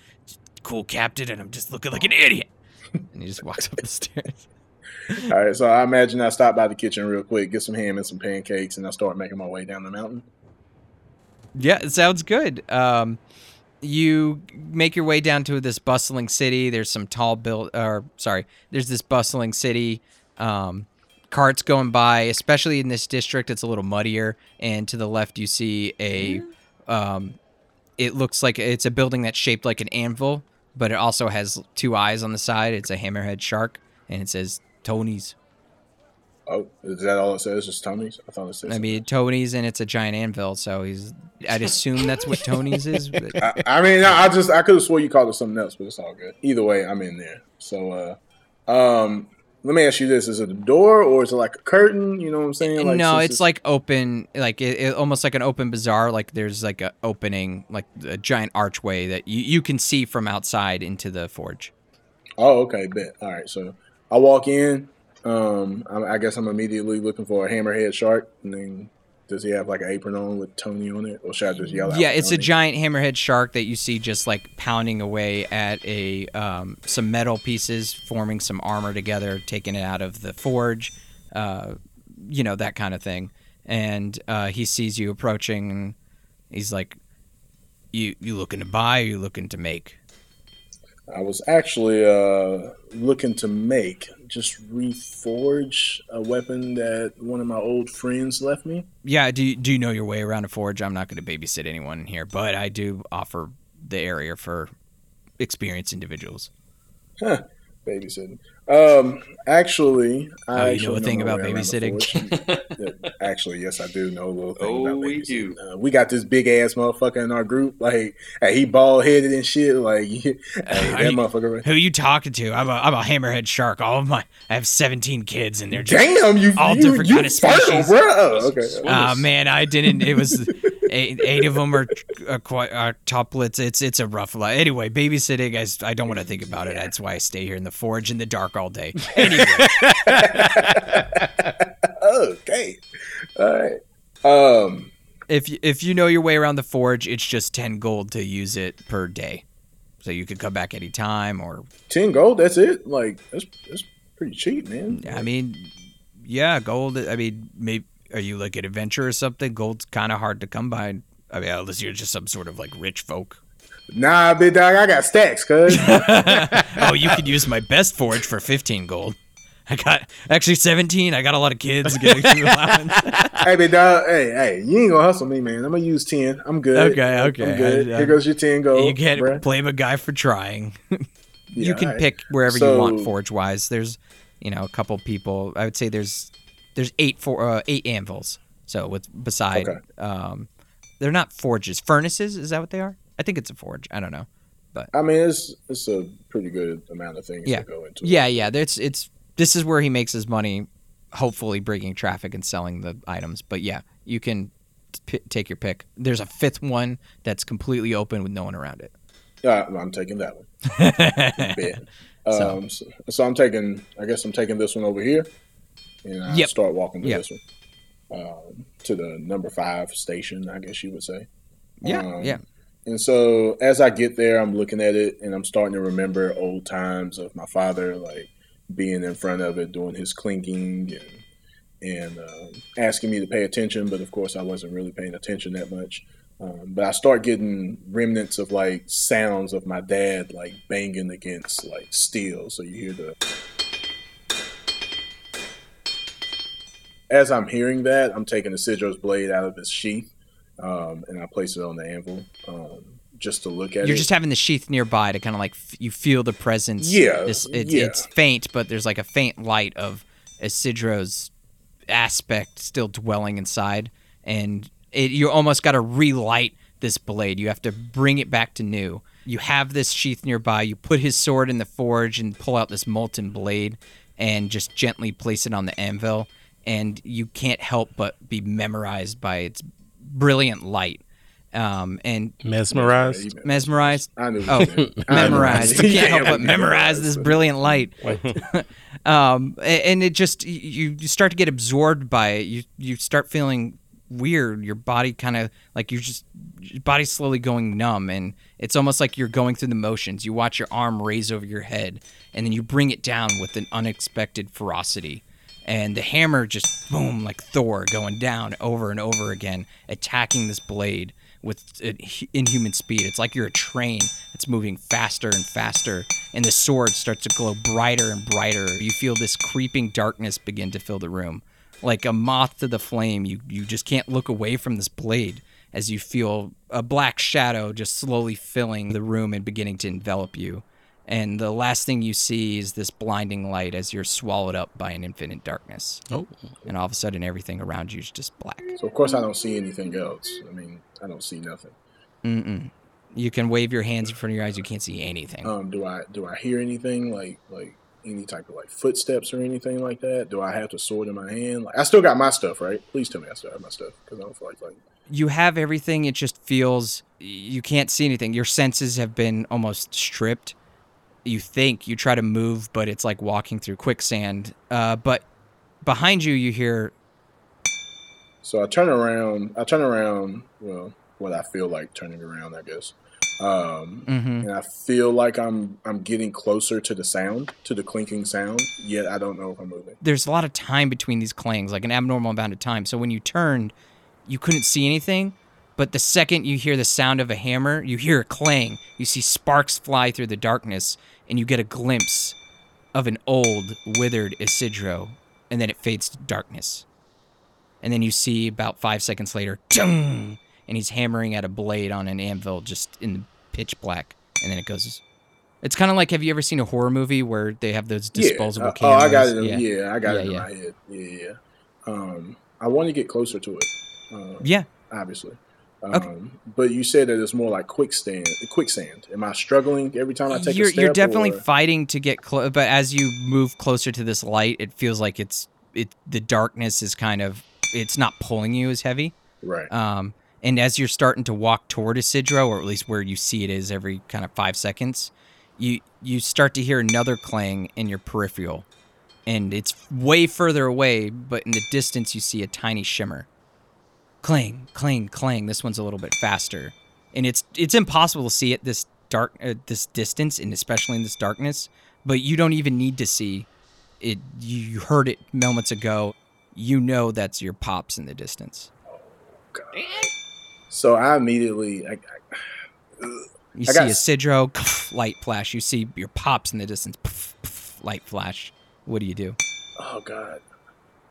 cool captain, and I'm just looking like an idiot. And he just walks up the stairs. All right, so I imagine I stop by the kitchen real quick, get some ham and some pancakes, and I start making my way down the mountain. Yeah, it sounds good. Um, you make your way down to this bustling city. There's some tall build, or sorry, there's this bustling city. Um, carts going by, especially in this district. It's a little muddier, and to the left you see a. Um, it looks like it's a building that's shaped like an anvil, but it also has two eyes on the side. It's a hammerhead shark, and it says Tony's. Oh, is that all it says? Just Tony's? I thought it said. I mean, Tony's and it's a giant anvil, so he's. I'd assume that's what Tony's is. But I, I mean, I, I just I could have swore you called it something else, but it's all good. Either way, I'm in there. So, uh, um, let me ask you this: Is it a door or is it like a curtain? You know what I'm saying? Like, no, since it's like open, like it, it, almost like an open bazaar. Like there's like a opening, like a giant archway that you, you can see from outside into the forge. Oh, okay, bet. All right, so I walk in. Um, I, I guess I'm immediately looking for a hammerhead shark, and then does he have like an apron on with Tony on it, or should I just yell out? Yeah, it's a giant hammerhead shark that you see just like pounding away at a um, some metal pieces, forming some armor together, taking it out of the forge, uh, you know that kind of thing. And uh, he sees you approaching, he's like, "You you looking to buy? or You looking to make?" I was actually uh, looking to make just reforge a weapon that one of my old friends left me. Yeah, do you, do you know your way around a forge? I'm not going to babysit anyone here, but I do offer the area for experienced individuals. Huh, babysitting. Um, actually, I Oh, you know a thing about way around the babysitting? actually, yes, I do know a little thing Oh, about we do. Uh, we got this big ass motherfucker in our group. Like, hey, he bald headed and shit. Like, hey, that you- motherfucker. Who are you talking to? I'm a, I'm a hammerhead shark. All of my I have 17 kids, and they're just Damn, you all you, different you kind of species. bro. Oh, okay. Uh, man, I didn't. It was eight, eight of them are, are quite are toplets. It's it's a rough life. Anyway, babysitting. I, I don't want to think about it. That's why I stay here in the forge in the dark all day. Anyway, okay. All right. Um, if you, if you know your way around the forge, it's just 10 gold to use it per day. So you could come back anytime, or ten gold. That's it. Like, that's that's pretty cheap, man. I mean, yeah, gold. I mean, maybe are you like an adventurer or something? Gold's kind of hard to come by. I mean, unless you're just some sort of like rich folk. Nah, big dog. I got stacks, cuz. oh, you could use my best forge for 15 gold. I got actually 17. I got a lot of kids. Getting hey, big dog. Hey, hey, you ain't gonna hustle me, man. I'm gonna use ten. I'm good. Okay, okay. I'm good. I- I- Here goes your ten gold. you can't bruh. blame a guy for trying. you Yeah, can alright. pick wherever you want forge wise. There's, you know, a couple people. I would say there's there's eight for uh, eight anvils. So with beside, Okay. um, they're not forges, furnaces. Is that what they are? I think it's a forge. I don't know. But I mean, it's it's a pretty good amount of things Yeah. to go into. it. Yeah, yeah. It's it's this is where he makes his money, hopefully bringing traffic and selling the items. But yeah, you can p- take your pick. There's a fifth one that's completely open with no one around it. Yeah, I'm taking that one. Bet. So- Um, so, so I'm taking. I guess I'm taking this one over here, and I Yep. start walking to Yep. this one, um, to the number five station. I guess you would say. Yeah, Um, yeah. And so as I get there, I'm looking at it and I'm starting to remember old times of my father, like being in front of it, doing his clinking and and um, asking me to pay attention. But of course, I wasn't really paying attention that much. Um, but I start getting remnants of like sounds of my dad like banging against like steel. So you hear the. As I'm hearing that, I'm taking the Sidro's blade out of its sheath um, and I place it on the anvil um, just to look at it. You're it. just having the sheath nearby to kind of like f- you feel the presence. Yeah, This, it, yeah. It's faint, but there's like a faint light of Isidro's aspect still dwelling inside, and it, you almost got to relight this blade. You have to bring it back to new. You have this sheath nearby. You put his sword in the forge and pull out this molten blade, and just gently place it on the anvil. And you can't help but be memorized by its brilliant light. Um, and Mesmerized. mesmerized. I knew. Oh, memorized. You can't help but memorize this brilliant light. um, and it just you you start to get absorbed by it. You you start feeling weird. Your body kind of like you just your body's slowly going numb, and it's almost like you're going through the motions. You watch your arm raise over your head, and then you bring it down with an unexpected ferocity. And the hammer just boom, like Thor, going down over and over again, attacking this blade with uh, inhuman speed. It's like you're a train that's moving faster and faster, and the sword starts to glow brighter and brighter. You feel this creeping darkness begin to fill the room. Like a moth to the flame, you, you just can't look away from this blade as you feel a black shadow just slowly filling the room and beginning to envelop you. And the last thing you see is this blinding light as you're swallowed up by an infinite darkness. Oh, And all of a sudden, everything around you is just black. So of course I don't see anything else. I mean, I don't see nothing. Mm-mm. You can wave your hands in front of your eyes. You can't see anything. Um, do I do I hear anything like like any type of like footsteps or anything like that? Do I have the sword in my hand? Like I still got my stuff, right? Please tell me I still have my stuff because I don't feel like fighting. you have everything. It just feels you can't see anything. Your senses have been almost stripped. You think you try to move, but it's like walking through quicksand. Uh, but behind you, you hear So I turn around. I turn around. Well, what I feel like turning around, I guess. Um, mhm. and I feel like I'm I'm getting closer to the sound, to the clinking sound. Yet I don't know if I'm moving. there's a lot of time between these clangs, like an abnormal amount of time. So when you turned, you couldn't see anything. But the second you hear the sound of a hammer, you hear a clang. You see sparks fly through the darkness, and you get a glimpse of an old, withered Isidro, and then it fades to darkness. And then you see about five seconds later, "Dung!" and he's hammering at a blade on an anvil just in the pitch black, and then it goes. It's kind of like have you ever seen a horror movie where they have those disposable yeah. Uh, cameras? Oh, I got it. in- Yeah, I got Yeah, it in yeah. my head. Yeah, yeah. Um, I want to get closer to it. Um, Yeah. obviously. Um, Okay. But you said that it's more like quicksand. Quicksand. Am I struggling every time I take you're, a step? you're definitely or- fighting to get close, but as you move closer to this light, it feels like it's it. The darkness is kind of it's not pulling you as heavy. right. Um, and as you're starting to walk toward Isidro, or at least where you see it is every kind of five seconds, you you start to hear another clang in your peripheral, and it's way further away, but in the distance you see a tiny shimmer. Clang, clang, clang. This one's a little bit faster, and it's it's impossible to see at this dark uh, this distance, and especially in this darkness. But you don't even need to see it. You heard it moments ago. You know that's your pops in the distance. So I immediately, I, I, You I see a Sidro light flash. You see your pops in the distance. light flash. What do you do? oh god.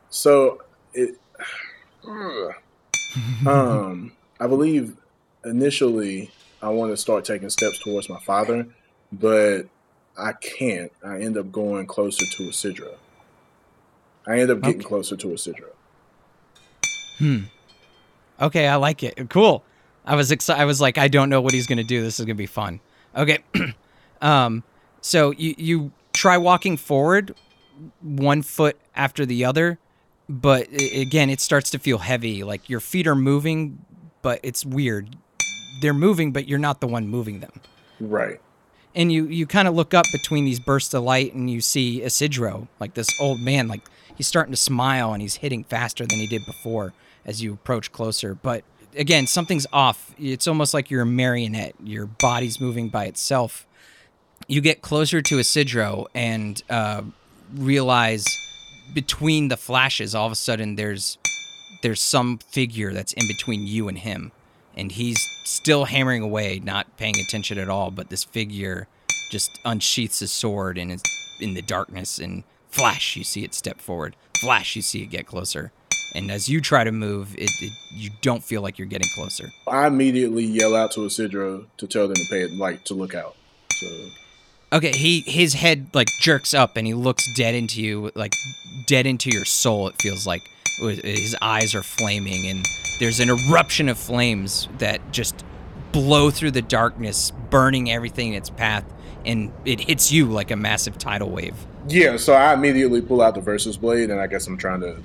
So it, um, I believe initially I want to start taking steps towards my father, but I can't. I end up going closer to Isidro. I end up getting Okay. closer to Isidro. Hmm. Okay, I like it. Cool. I was excited. I was like, I don't know what he's gonna do. This is gonna be fun. Okay. um. So you you try walking forward, one foot after the other, but again, it starts to feel heavy. Like your feet are moving, but it's weird. They're moving, but you're not the one moving them. Right. and you you kind of look up between these bursts of light and you see Isidro, like this old man, like he's starting to smile and he's hitting faster than he did before as you approach closer. But again, something's off. It's almost like you're a marionette. Your body's moving by itself. You get closer to Isidro and uh, realize between the flashes, all of a sudden there's there's some figure that's in between you and him. And he's still hammering away not paying attention at all but this figure just unsheaths his sword and is in the darkness and flash you see it step forward. Flash you see it get closer. And as you try to move it, it you don't feel like you're getting closer. I immediately yell out to Isidro to tell them to pay it, like to look out. So okay he his head like jerks up and he looks dead into you like dead into your soul it feels like his eyes are flaming and there's an eruption of flames that just blow through the darkness burning everything in its path and it hits you like a massive tidal wave yeah, so I immediately pull out the Versuz blade, and I guess I'm trying to,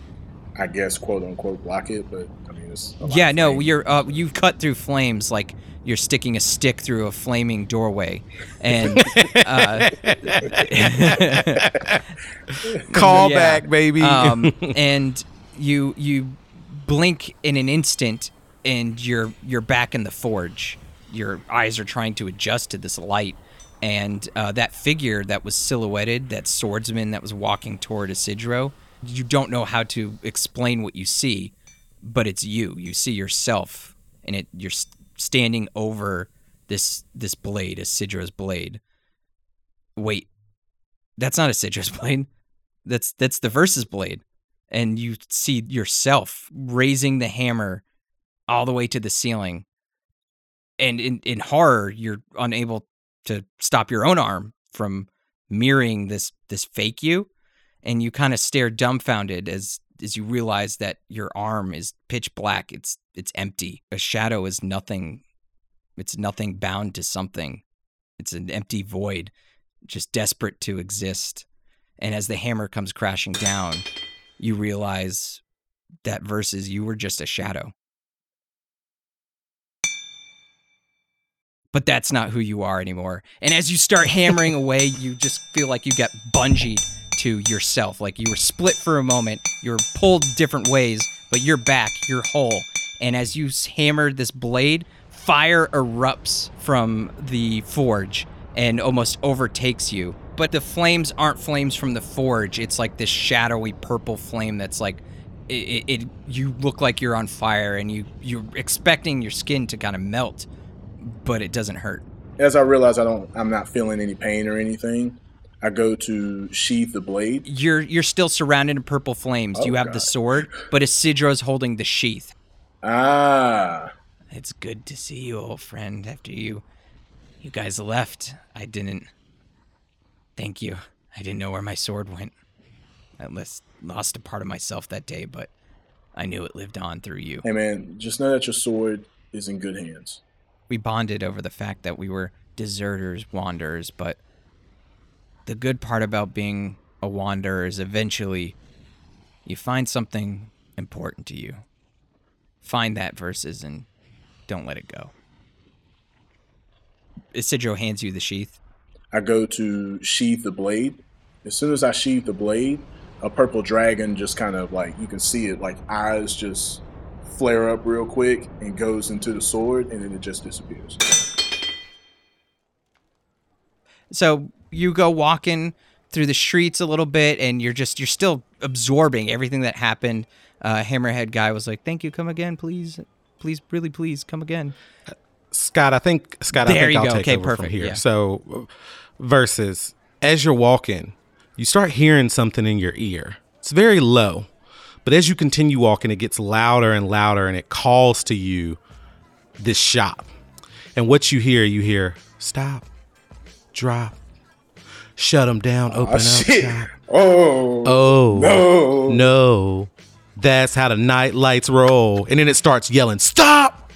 I guess quote unquote block it, but I mean it's yeah no flame. you're uh, you cut through flames like you're sticking a stick through a flaming doorway and uh, Call Yeah. back, baby. um, and you you blink in an instant, and you're you're back in the forge. Your eyes are trying to adjust to this light, and uh, that figure that was silhouetted, that swordsman that was walking toward Isidro, you don't know how to explain what you see, but it's you. You see yourself, and it you're standing over this this blade, Isidro's blade. Wait, that's not a Isidro's blade. That's that's the Versuz blade, and you see yourself raising the hammer all the way to the ceiling. And in, in horror, you're unable to stop your own arm from mirroring this this fake you and you kind of stare dumbfounded as as you realize that your arm is pitch black it's it's empty. A shadow is nothing it's nothing bound to something. It's an empty void just desperate to exist. And as the hammer comes crashing down you realize that Versuz you were just a shadow. But that's not who you are anymore. And as you start hammering away, you just feel like you get bungeed to yourself. Like you were split for a moment, you were pulled different ways, but you're back, you're whole. And as you s- hammer this blade, fire erupts from the forge and almost overtakes you. But the flames aren't flames from the forge. It's like this shadowy purple flame that's like it, it, it you look like you're on fire and you you're expecting your skin to kind of melt but it doesn't hurt. As I realize I don't, I'm not feeling any pain or anything. I go to sheath the blade. You're you're still surrounded in purple flames. Do you Oh, have the sword, but Isidro's holding the sheath. Ah, It's good to see you, old friend. After you you guys left, I didn't thank you. I didn't know where my sword went. I lost, lost a part of myself that day, but I knew it lived on through you. hey man, just know that your sword is in good hands. we bonded over the fact that we were deserters, wanderers, but the good part about being a wanderer is eventually you find something important to you. Find that versus and don't let it go. Isidro hands you the sheath. I go to sheath the blade. As soon as I sheath the blade, a purple dragon just kind of like you can see it, like eyes just flare up real quick and goes into the sword, and then it just disappears. So you go walking through the streets a little bit, and you're just you're still absorbing everything that happened. Uh, Hammerhead guy was like, "Thank you, come again, please, please, really, please, come again." Scott, I think Scott, There I think you I'll go. take Okay, over perfect, from here. yeah. So, Versuz as you're walking, you start hearing something in your ear. It's very low, but as you continue walking, it gets louder and louder, and it calls to you this shop. And what you hear, you hear stop, drop, shut them down, ah, open Oh up shit! shop. Oh, Oh no! no, that's how the Knight Lights roll. And then it starts yelling, stop,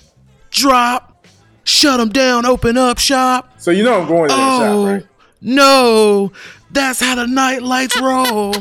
drop, shut them down, open up shop. So you know I'm going to that Oh shop, right? no, that's how the Knight Lights roll.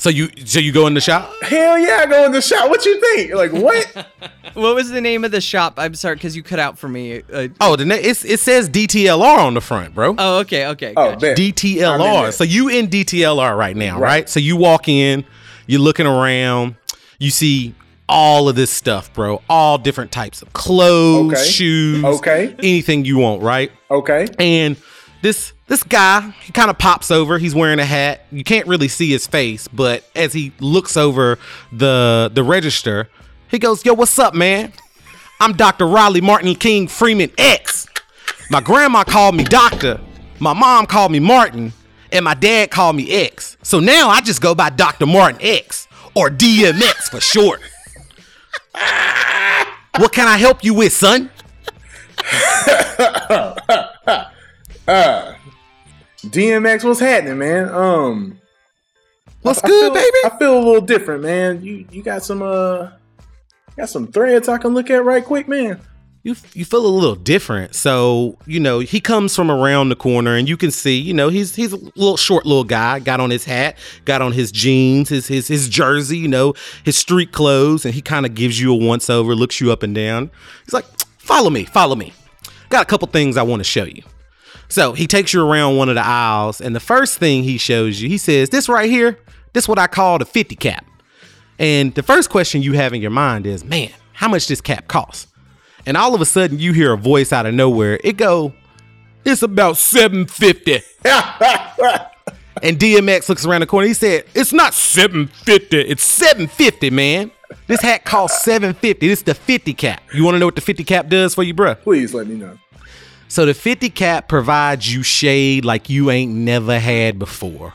So you so you go in the shop? Hell yeah, I go in the shop. What you think? Like what? What was the name of the shop? I'm sorry, because you cut out for me. Uh, Oh, the na- it's, it says DTLR on the front, bro. oh, okay, okay. Oh, gotcha. bet. I'm DTLR. So you in DTLR right now, right. Right. So you walk in, you're looking around, you see all of this stuff, bro. All different types of clothes, Okay. shoes, Okay. anything you want, right? Okay. And this this guy, he kind of pops over. He's wearing a hat. You can't really see his face, but as he looks over the the register, he goes, "Yo, what's up, man? I'm Dr. Riley Martin King Freeman X. My grandma called me doctor. My mom called me Martin, and my dad called me X. So now I just go by Dr. Martin X or DMX for short. what can I help you with, son? DMX, what's happening, man? Um, What's I good, feel, baby? I feel a little different, man. You you got some uh, got some threads I can look at right quick, man. you you feel a little different. So you know he comes from around the corner, and you can see you know he's he's a little short little guy. Got on his hat, got on his jeans, his his his jersey, you know his street clothes, and he kind of gives you a once over, looks you up and down. He's like, "Follow me, follow me. Got a couple things I want to show you." So he takes you around one of the aisles, and the first thing he shows you, he says, "This right here, this what I call the fifty cap." And the first question you have in your mind is, man, how much this cap costs? And all of a sudden you hear a voice out of nowhere. It go, it's about 750. and DMX looks around the corner. He said, it's not 750, it's 750, man. This hat costs 750. This is the 50 cap. You want to know what the 50 cap does for you, bruh? Please let me know. So the 50 cap provides you shade like you ain't never had before.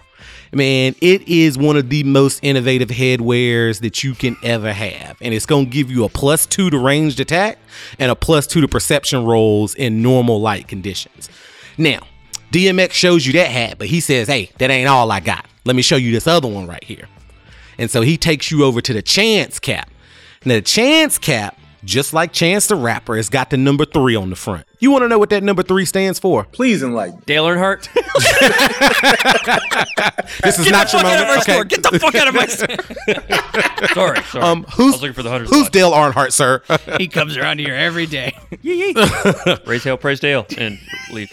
Man, it is one of the most innovative headwears that you can ever have. And it's going to give you a plus two to ranged attack and a plus two to perception rolls in normal light conditions. Now, DMX shows you that hat, but he says, "Hey, that ain't all I got. Let me show you this other one right here." And so he takes you over to the Chance cap. Now the Chance cap, just like Chance the Rapper, has got the number three on the front. You want to know what that number three stands for? Please enlighten. Dale Earnhardt. This is Get not the your fuck out of moment. my Okay. store. Get the fuck out of my store. sorry, sorry. Um, I who's was looking for the hundred. who's Dale Earnhardt, sir? he comes around here every day. Yee. Raise hail, praise Dale, and leave.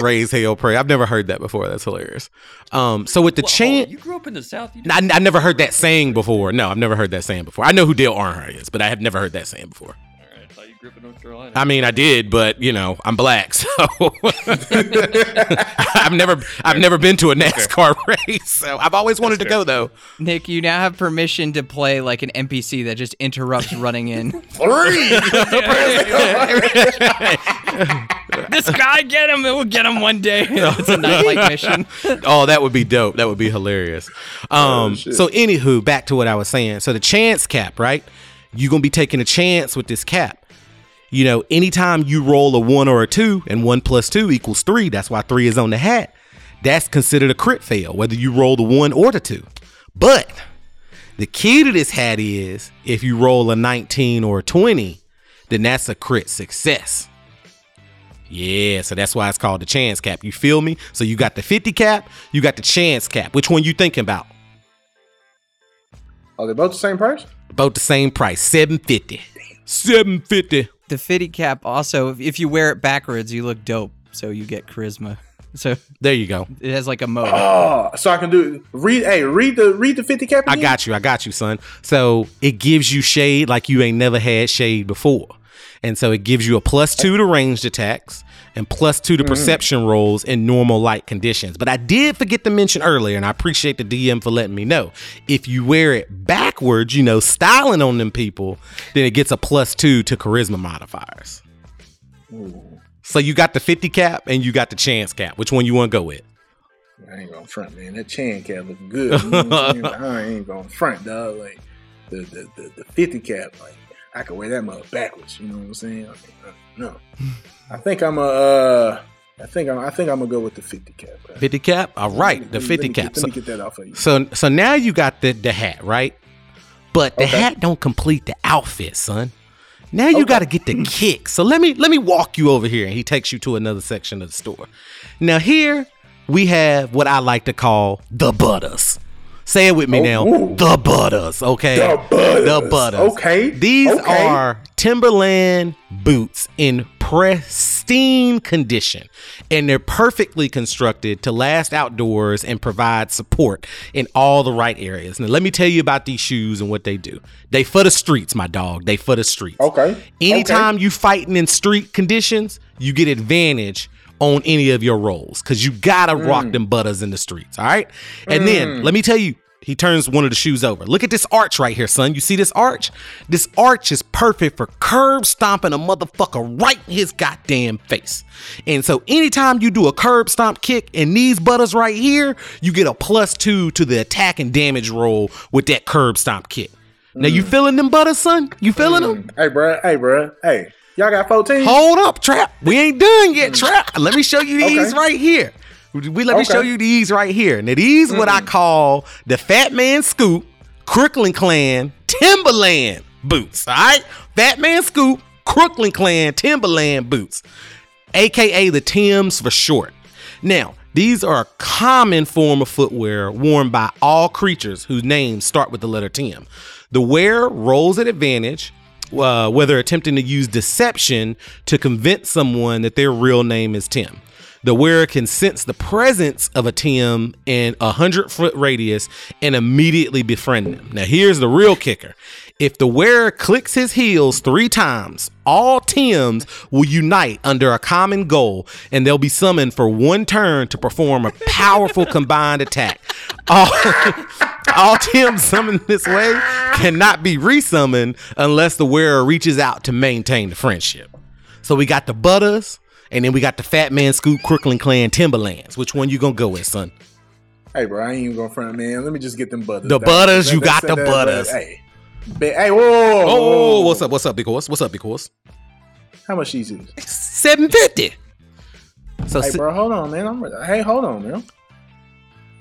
Raise hell, pray. I've never heard that before. That's hilarious. Um, so with the chant, you grew up in the South. You I, I never heard that saying before. No, I've never heard that saying before. I know who Dale Earnhardt is, but I have never heard that saying before. Grew up in North Carolina. I mean, I did, but you know, I'm black, so I've never, I've never been to a NASCAR race. So I've always wanted to go though. Nick, you now have permission to play like an NPC that just interrupts running in. Three. this guy, get him! It will get him one day. it's a Knight Light mission. oh, that would be dope. That would be hilarious. Um, shit. so anywho, back to what I was saying. So the chance cap, right? You're gonna be taking a chance with this cap. You know, anytime you roll a one or a two, and one plus two equals three, that's why three is on the hat. That's considered a crit fail, whether you roll the one or the two. But the key to this hat is if you roll a 19 or a 20, then that's a crit success. Yeah, so that's why it's called the chance cap. You feel me? So you got the 50 cap, you got the chance cap. Which one you thinking about? Are they both the same price? Both the same price, 750. 750. The fitty cap also, if- if you wear it backwards, you look dope. So you get charisma. So There you go. it has like a mode. Oh, so I can do read. Hey, read the read the fifty cap. I got you. I got you, son. So it gives you shade like you ain't never had shade before. And so it gives you a plus two to ranged attacks and plus two to mm. perception rolls in normal light conditions. But I did forget to mention earlier, and I appreciate the DM for letting me know. If you wear it backwards, you know, styling on them people, then it gets a plus two to charisma modifiers. So you got the 50 cap and you got the chance cap. Which one you want to go with? I ain't gonna front, man. That chin cap looking good. You know what I'm? I ain't gonna front, dog. Like the the, the the fifty cap, like I could wear that mother backwards. You know what I'm saying? I mean, uh, no, I think I'm a. Uh, I think I'm. I think I'm gonna go with the fifty cap. bro. 50 cap? All right, Let the 50 let me cap. Get, So- let me get that off of you. So so now you got the the hat, right? But the Okay. hat don't complete the outfit, son. Now you Okay. got to get the kick. So let me let me walk you over here and he takes you to another section of the store. Now here we have what I like to call the butters. Say it with me Oh, now. ooh. The butters, okay? The butters. The butters. Okay, These okay. are Timberland boots in pristine condition, and they're perfectly constructed to last outdoors and provide support in all the right areas. Now, let me tell you about these shoes and what they do. They for the streets, my dog. They for the streets. Okay. Anytime you fighting in street conditions, you get advantage on any of your rolls because you gotta mm. rock them butters in the streets. All right. And then mm. let me tell you, he turns one of the shoes over. Look at this arch right here, son. You see this arch? This arch is perfect for curb stomping a motherfucker right in his goddamn face. And so anytime you do a curb stomp kick in these butters right here, you get a plus two to the attack and damage roll with that curb stomp kick. Now you mm. feeling them butters, son? You feeling them? Hey, bro. Hey, bro. Hey, y'all got fourteen? Hold up, Trap. We ain't done yet, hmm. Trap. Let me show you these Okay. right here. We let me Okay. show you these right here. Now these what I call the Fat Man Scoop, Crooklyn Clan, Timberland boots. All right, Fat Man Scoop, Crooklyn Clan, Timberland boots, aka the Tims for short. Now, these are a common form of footwear worn by all creatures whose names start with the letter Tim. The wearer rolls at advantage, uh, whether attempting to use deception to convince someone that their real name is Tim. The wearer can sense the presence of a Tim in a hundred foot radius and immediately befriend them. Now, here's the real kicker. If the wearer clicks his heels three times, all Tims will unite under a common goal and they'll be summoned for one turn to perform a powerful combined attack. All, all Tims summoned this way cannot be resummoned unless the wearer reaches out to maintain the friendship. So we got the Butters, and then we got the Fat Man Scoop Crooklyn Clan Timberlands. Which one you gonna go with, son? Hey, bro. I ain't even gonna front, man. Let me just get them butters. The butters, that- you that- got that- the butters. Hey, hey, whoa, whoa, whoa, Oh, what's up? What's up, big horse? What's up, big horse? How much is? Seven fifty. So Hey, bro, hold on, man. I'm hey, hold on, man.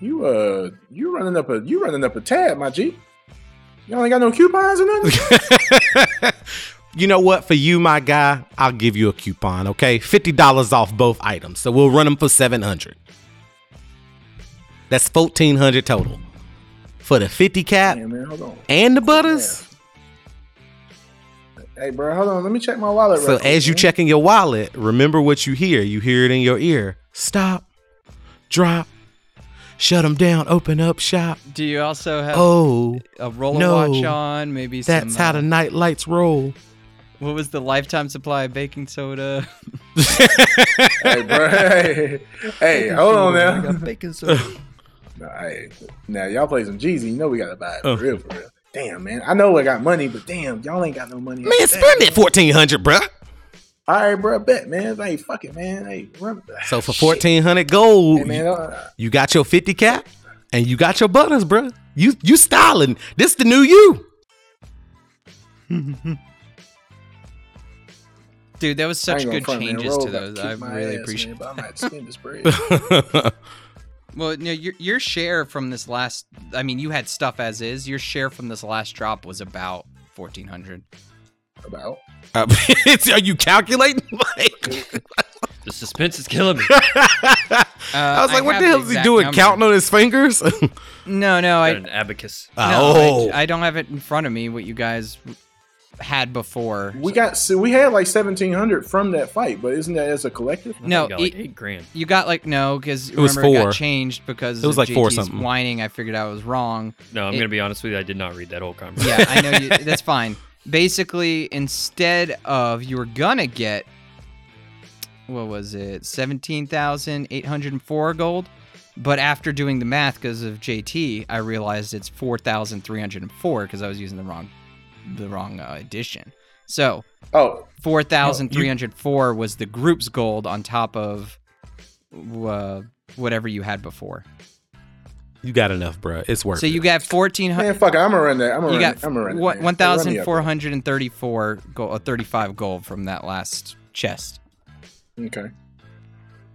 You uh, you running up a you running up a tab, my G. Y'all ain't got no coupons or nothing. you know what? For you, my guy, I'll give you a coupon. Okay, fifty dollars off both items. So we'll run them for seven hundred. That's fourteen hundred total for the fifty cap Damn, man, and the butters. Hey, bro, hold on. Let me check my wallet. So as you checking your wallet, remember what you hear. You hear it in your ear. Stop, drop, shut them down, open up shop. Do you also have Oh, a roller no. watch on? Maybe that's some, how uh, the Knight Lights roll. What was the lifetime supply of baking soda? hey, bro. Hey, hey, hold on now. baking soda. Nah, hey, now y'all play some Jeezy. You know we gotta buy it for Oh. real, for real. Damn, man. I know I got money, but damn, y'all ain't got no money. Man, spend it fourteen hundred, bruh. All right, bro. Bet, man. Hey, fuck it, man. Hey, run. So for fourteen hundred gold, Hey, man. Uh, you got your fifty cap and you got your butters, bruh. You you styling. This the new you. Dude, that was such good front, changes to those. I really ass, appreciate. man, but I might spend this bread. Well, no, your your share from this last. I mean, you had stuff as is. Your share from this last drop was about fourteen hundred. About. Uh, are you calculating? Like, The suspense is killing me. Uh, I was like, what the hell is he doing? number. Counting on his fingers? No, no, Got I an abacus. no, oh, I, I don't have it in front of me. What you guys had before? We got so we had like seventeen hundred from that fight, but isn't that as a collective? No, You got like it- eight grand. You got like no, because it was remember it four. got changed because It was of like four something. whining. I figured I was wrong. No, I'm It- gonna be honest with you. I did not read that whole conversation. Yeah, I know you. That's fine. Basically, instead of you were gonna get what was it, seventeen thousand eight hundred and four gold, but after doing the math because of JT, I realized it's four thousand three hundred and four because I was using the wrong, the wrong uh, addition. So oh Oh, four thousand three hundred four was the group's gold on top of uh, whatever you had before. You got enough, bruh. It's worth So it. you got fourteen hundred. man, fuck it. I'm gonna run that. I'm gonna You run got it. I'm gonna run it. one Hey, run me thousand up four there. hundred and thirty-four gold, uh, thirty-five gold from that last chest. Okay.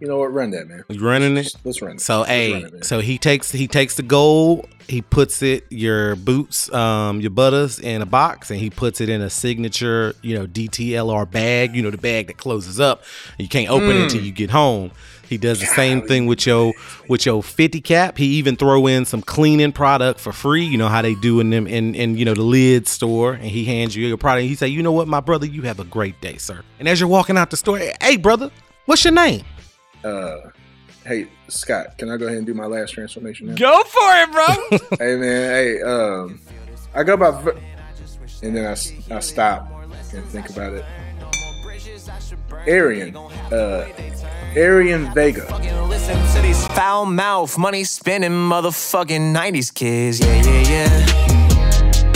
You know what? Run that, man. you running it. Let's, let's run it. So Let's hey, run it, so he takes he takes the gold, he puts it your boots, um, your butters in a box, and he puts it in a signature, you know, DTLR bag, you know, the bag that closes up. You can't open it Mm. until you get home. He does the same thing with your with your 50 cap. He even throw in some cleaning product for free. You know how they do in them in, in you know the lid store, and he hands you your product. And he say, you know what, my brother, you have a great day, sir. And as you're walking out the store, hey brother, what's your name? uh, hey Scott, can I go ahead and do my last transformation now? Go for it, bro. hey man, hey, um, I go by, and then I I stop and think about it. Arian, uh, Arian Vega. Listen to these foul mouth, money spending motherfucking 90s kids. Yeah, yeah, yeah.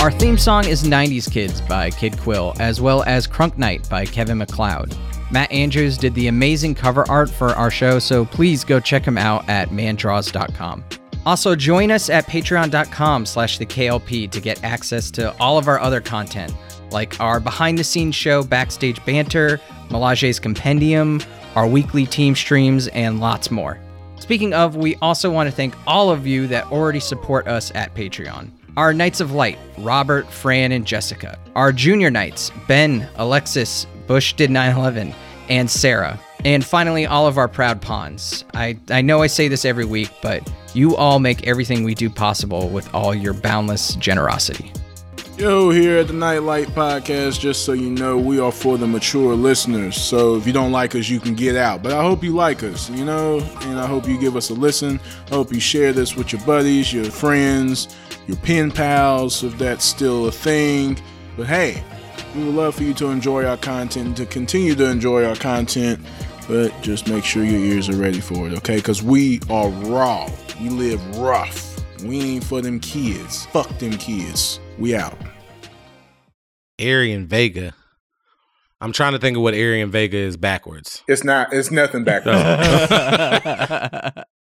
Our theme song is 90s Kids by Kid Quill, as well as Crunk Knight by Kevin MacLeod. Matt Andrews did the amazing cover art for our show, so please go check him out at mandraws.com. Also, join us at patreon.com slash the KLP to get access to all of our other content, like our behind-the-scenes show, Backstage Banter, Milaje's Compendium, our weekly team streams, and lots more. Speaking of, we also want to thank all of you that already support us at Patreon. Our Knights of Light, Robert, Fran, and Jessica. Our Junior Knights, Ben, Elexis, Bush did 911, and Sarah. And finally, all of our proud pawns. I, I know I say this every week, but you all make everything we do possible with all your boundless generosity. Yo, here at the Knight Light Podcast, just so you know, we are for the mature listeners. So if you don't like us, you can get out. But I hope you like us, you know, and I hope you give us a listen. I hope you share this with your buddies, your friends, your pen pals, if that's still a thing. But hey, we would love for you to enjoy our content, to continue to enjoy our content, but just make sure your ears are ready for it, okay? Because we are raw. We live rough. We ain't for them kids. Fuck them kids. We out. Arian Vega. I'm trying to think of what Arian Vega is backwards. It's not. It's nothing back. Oh.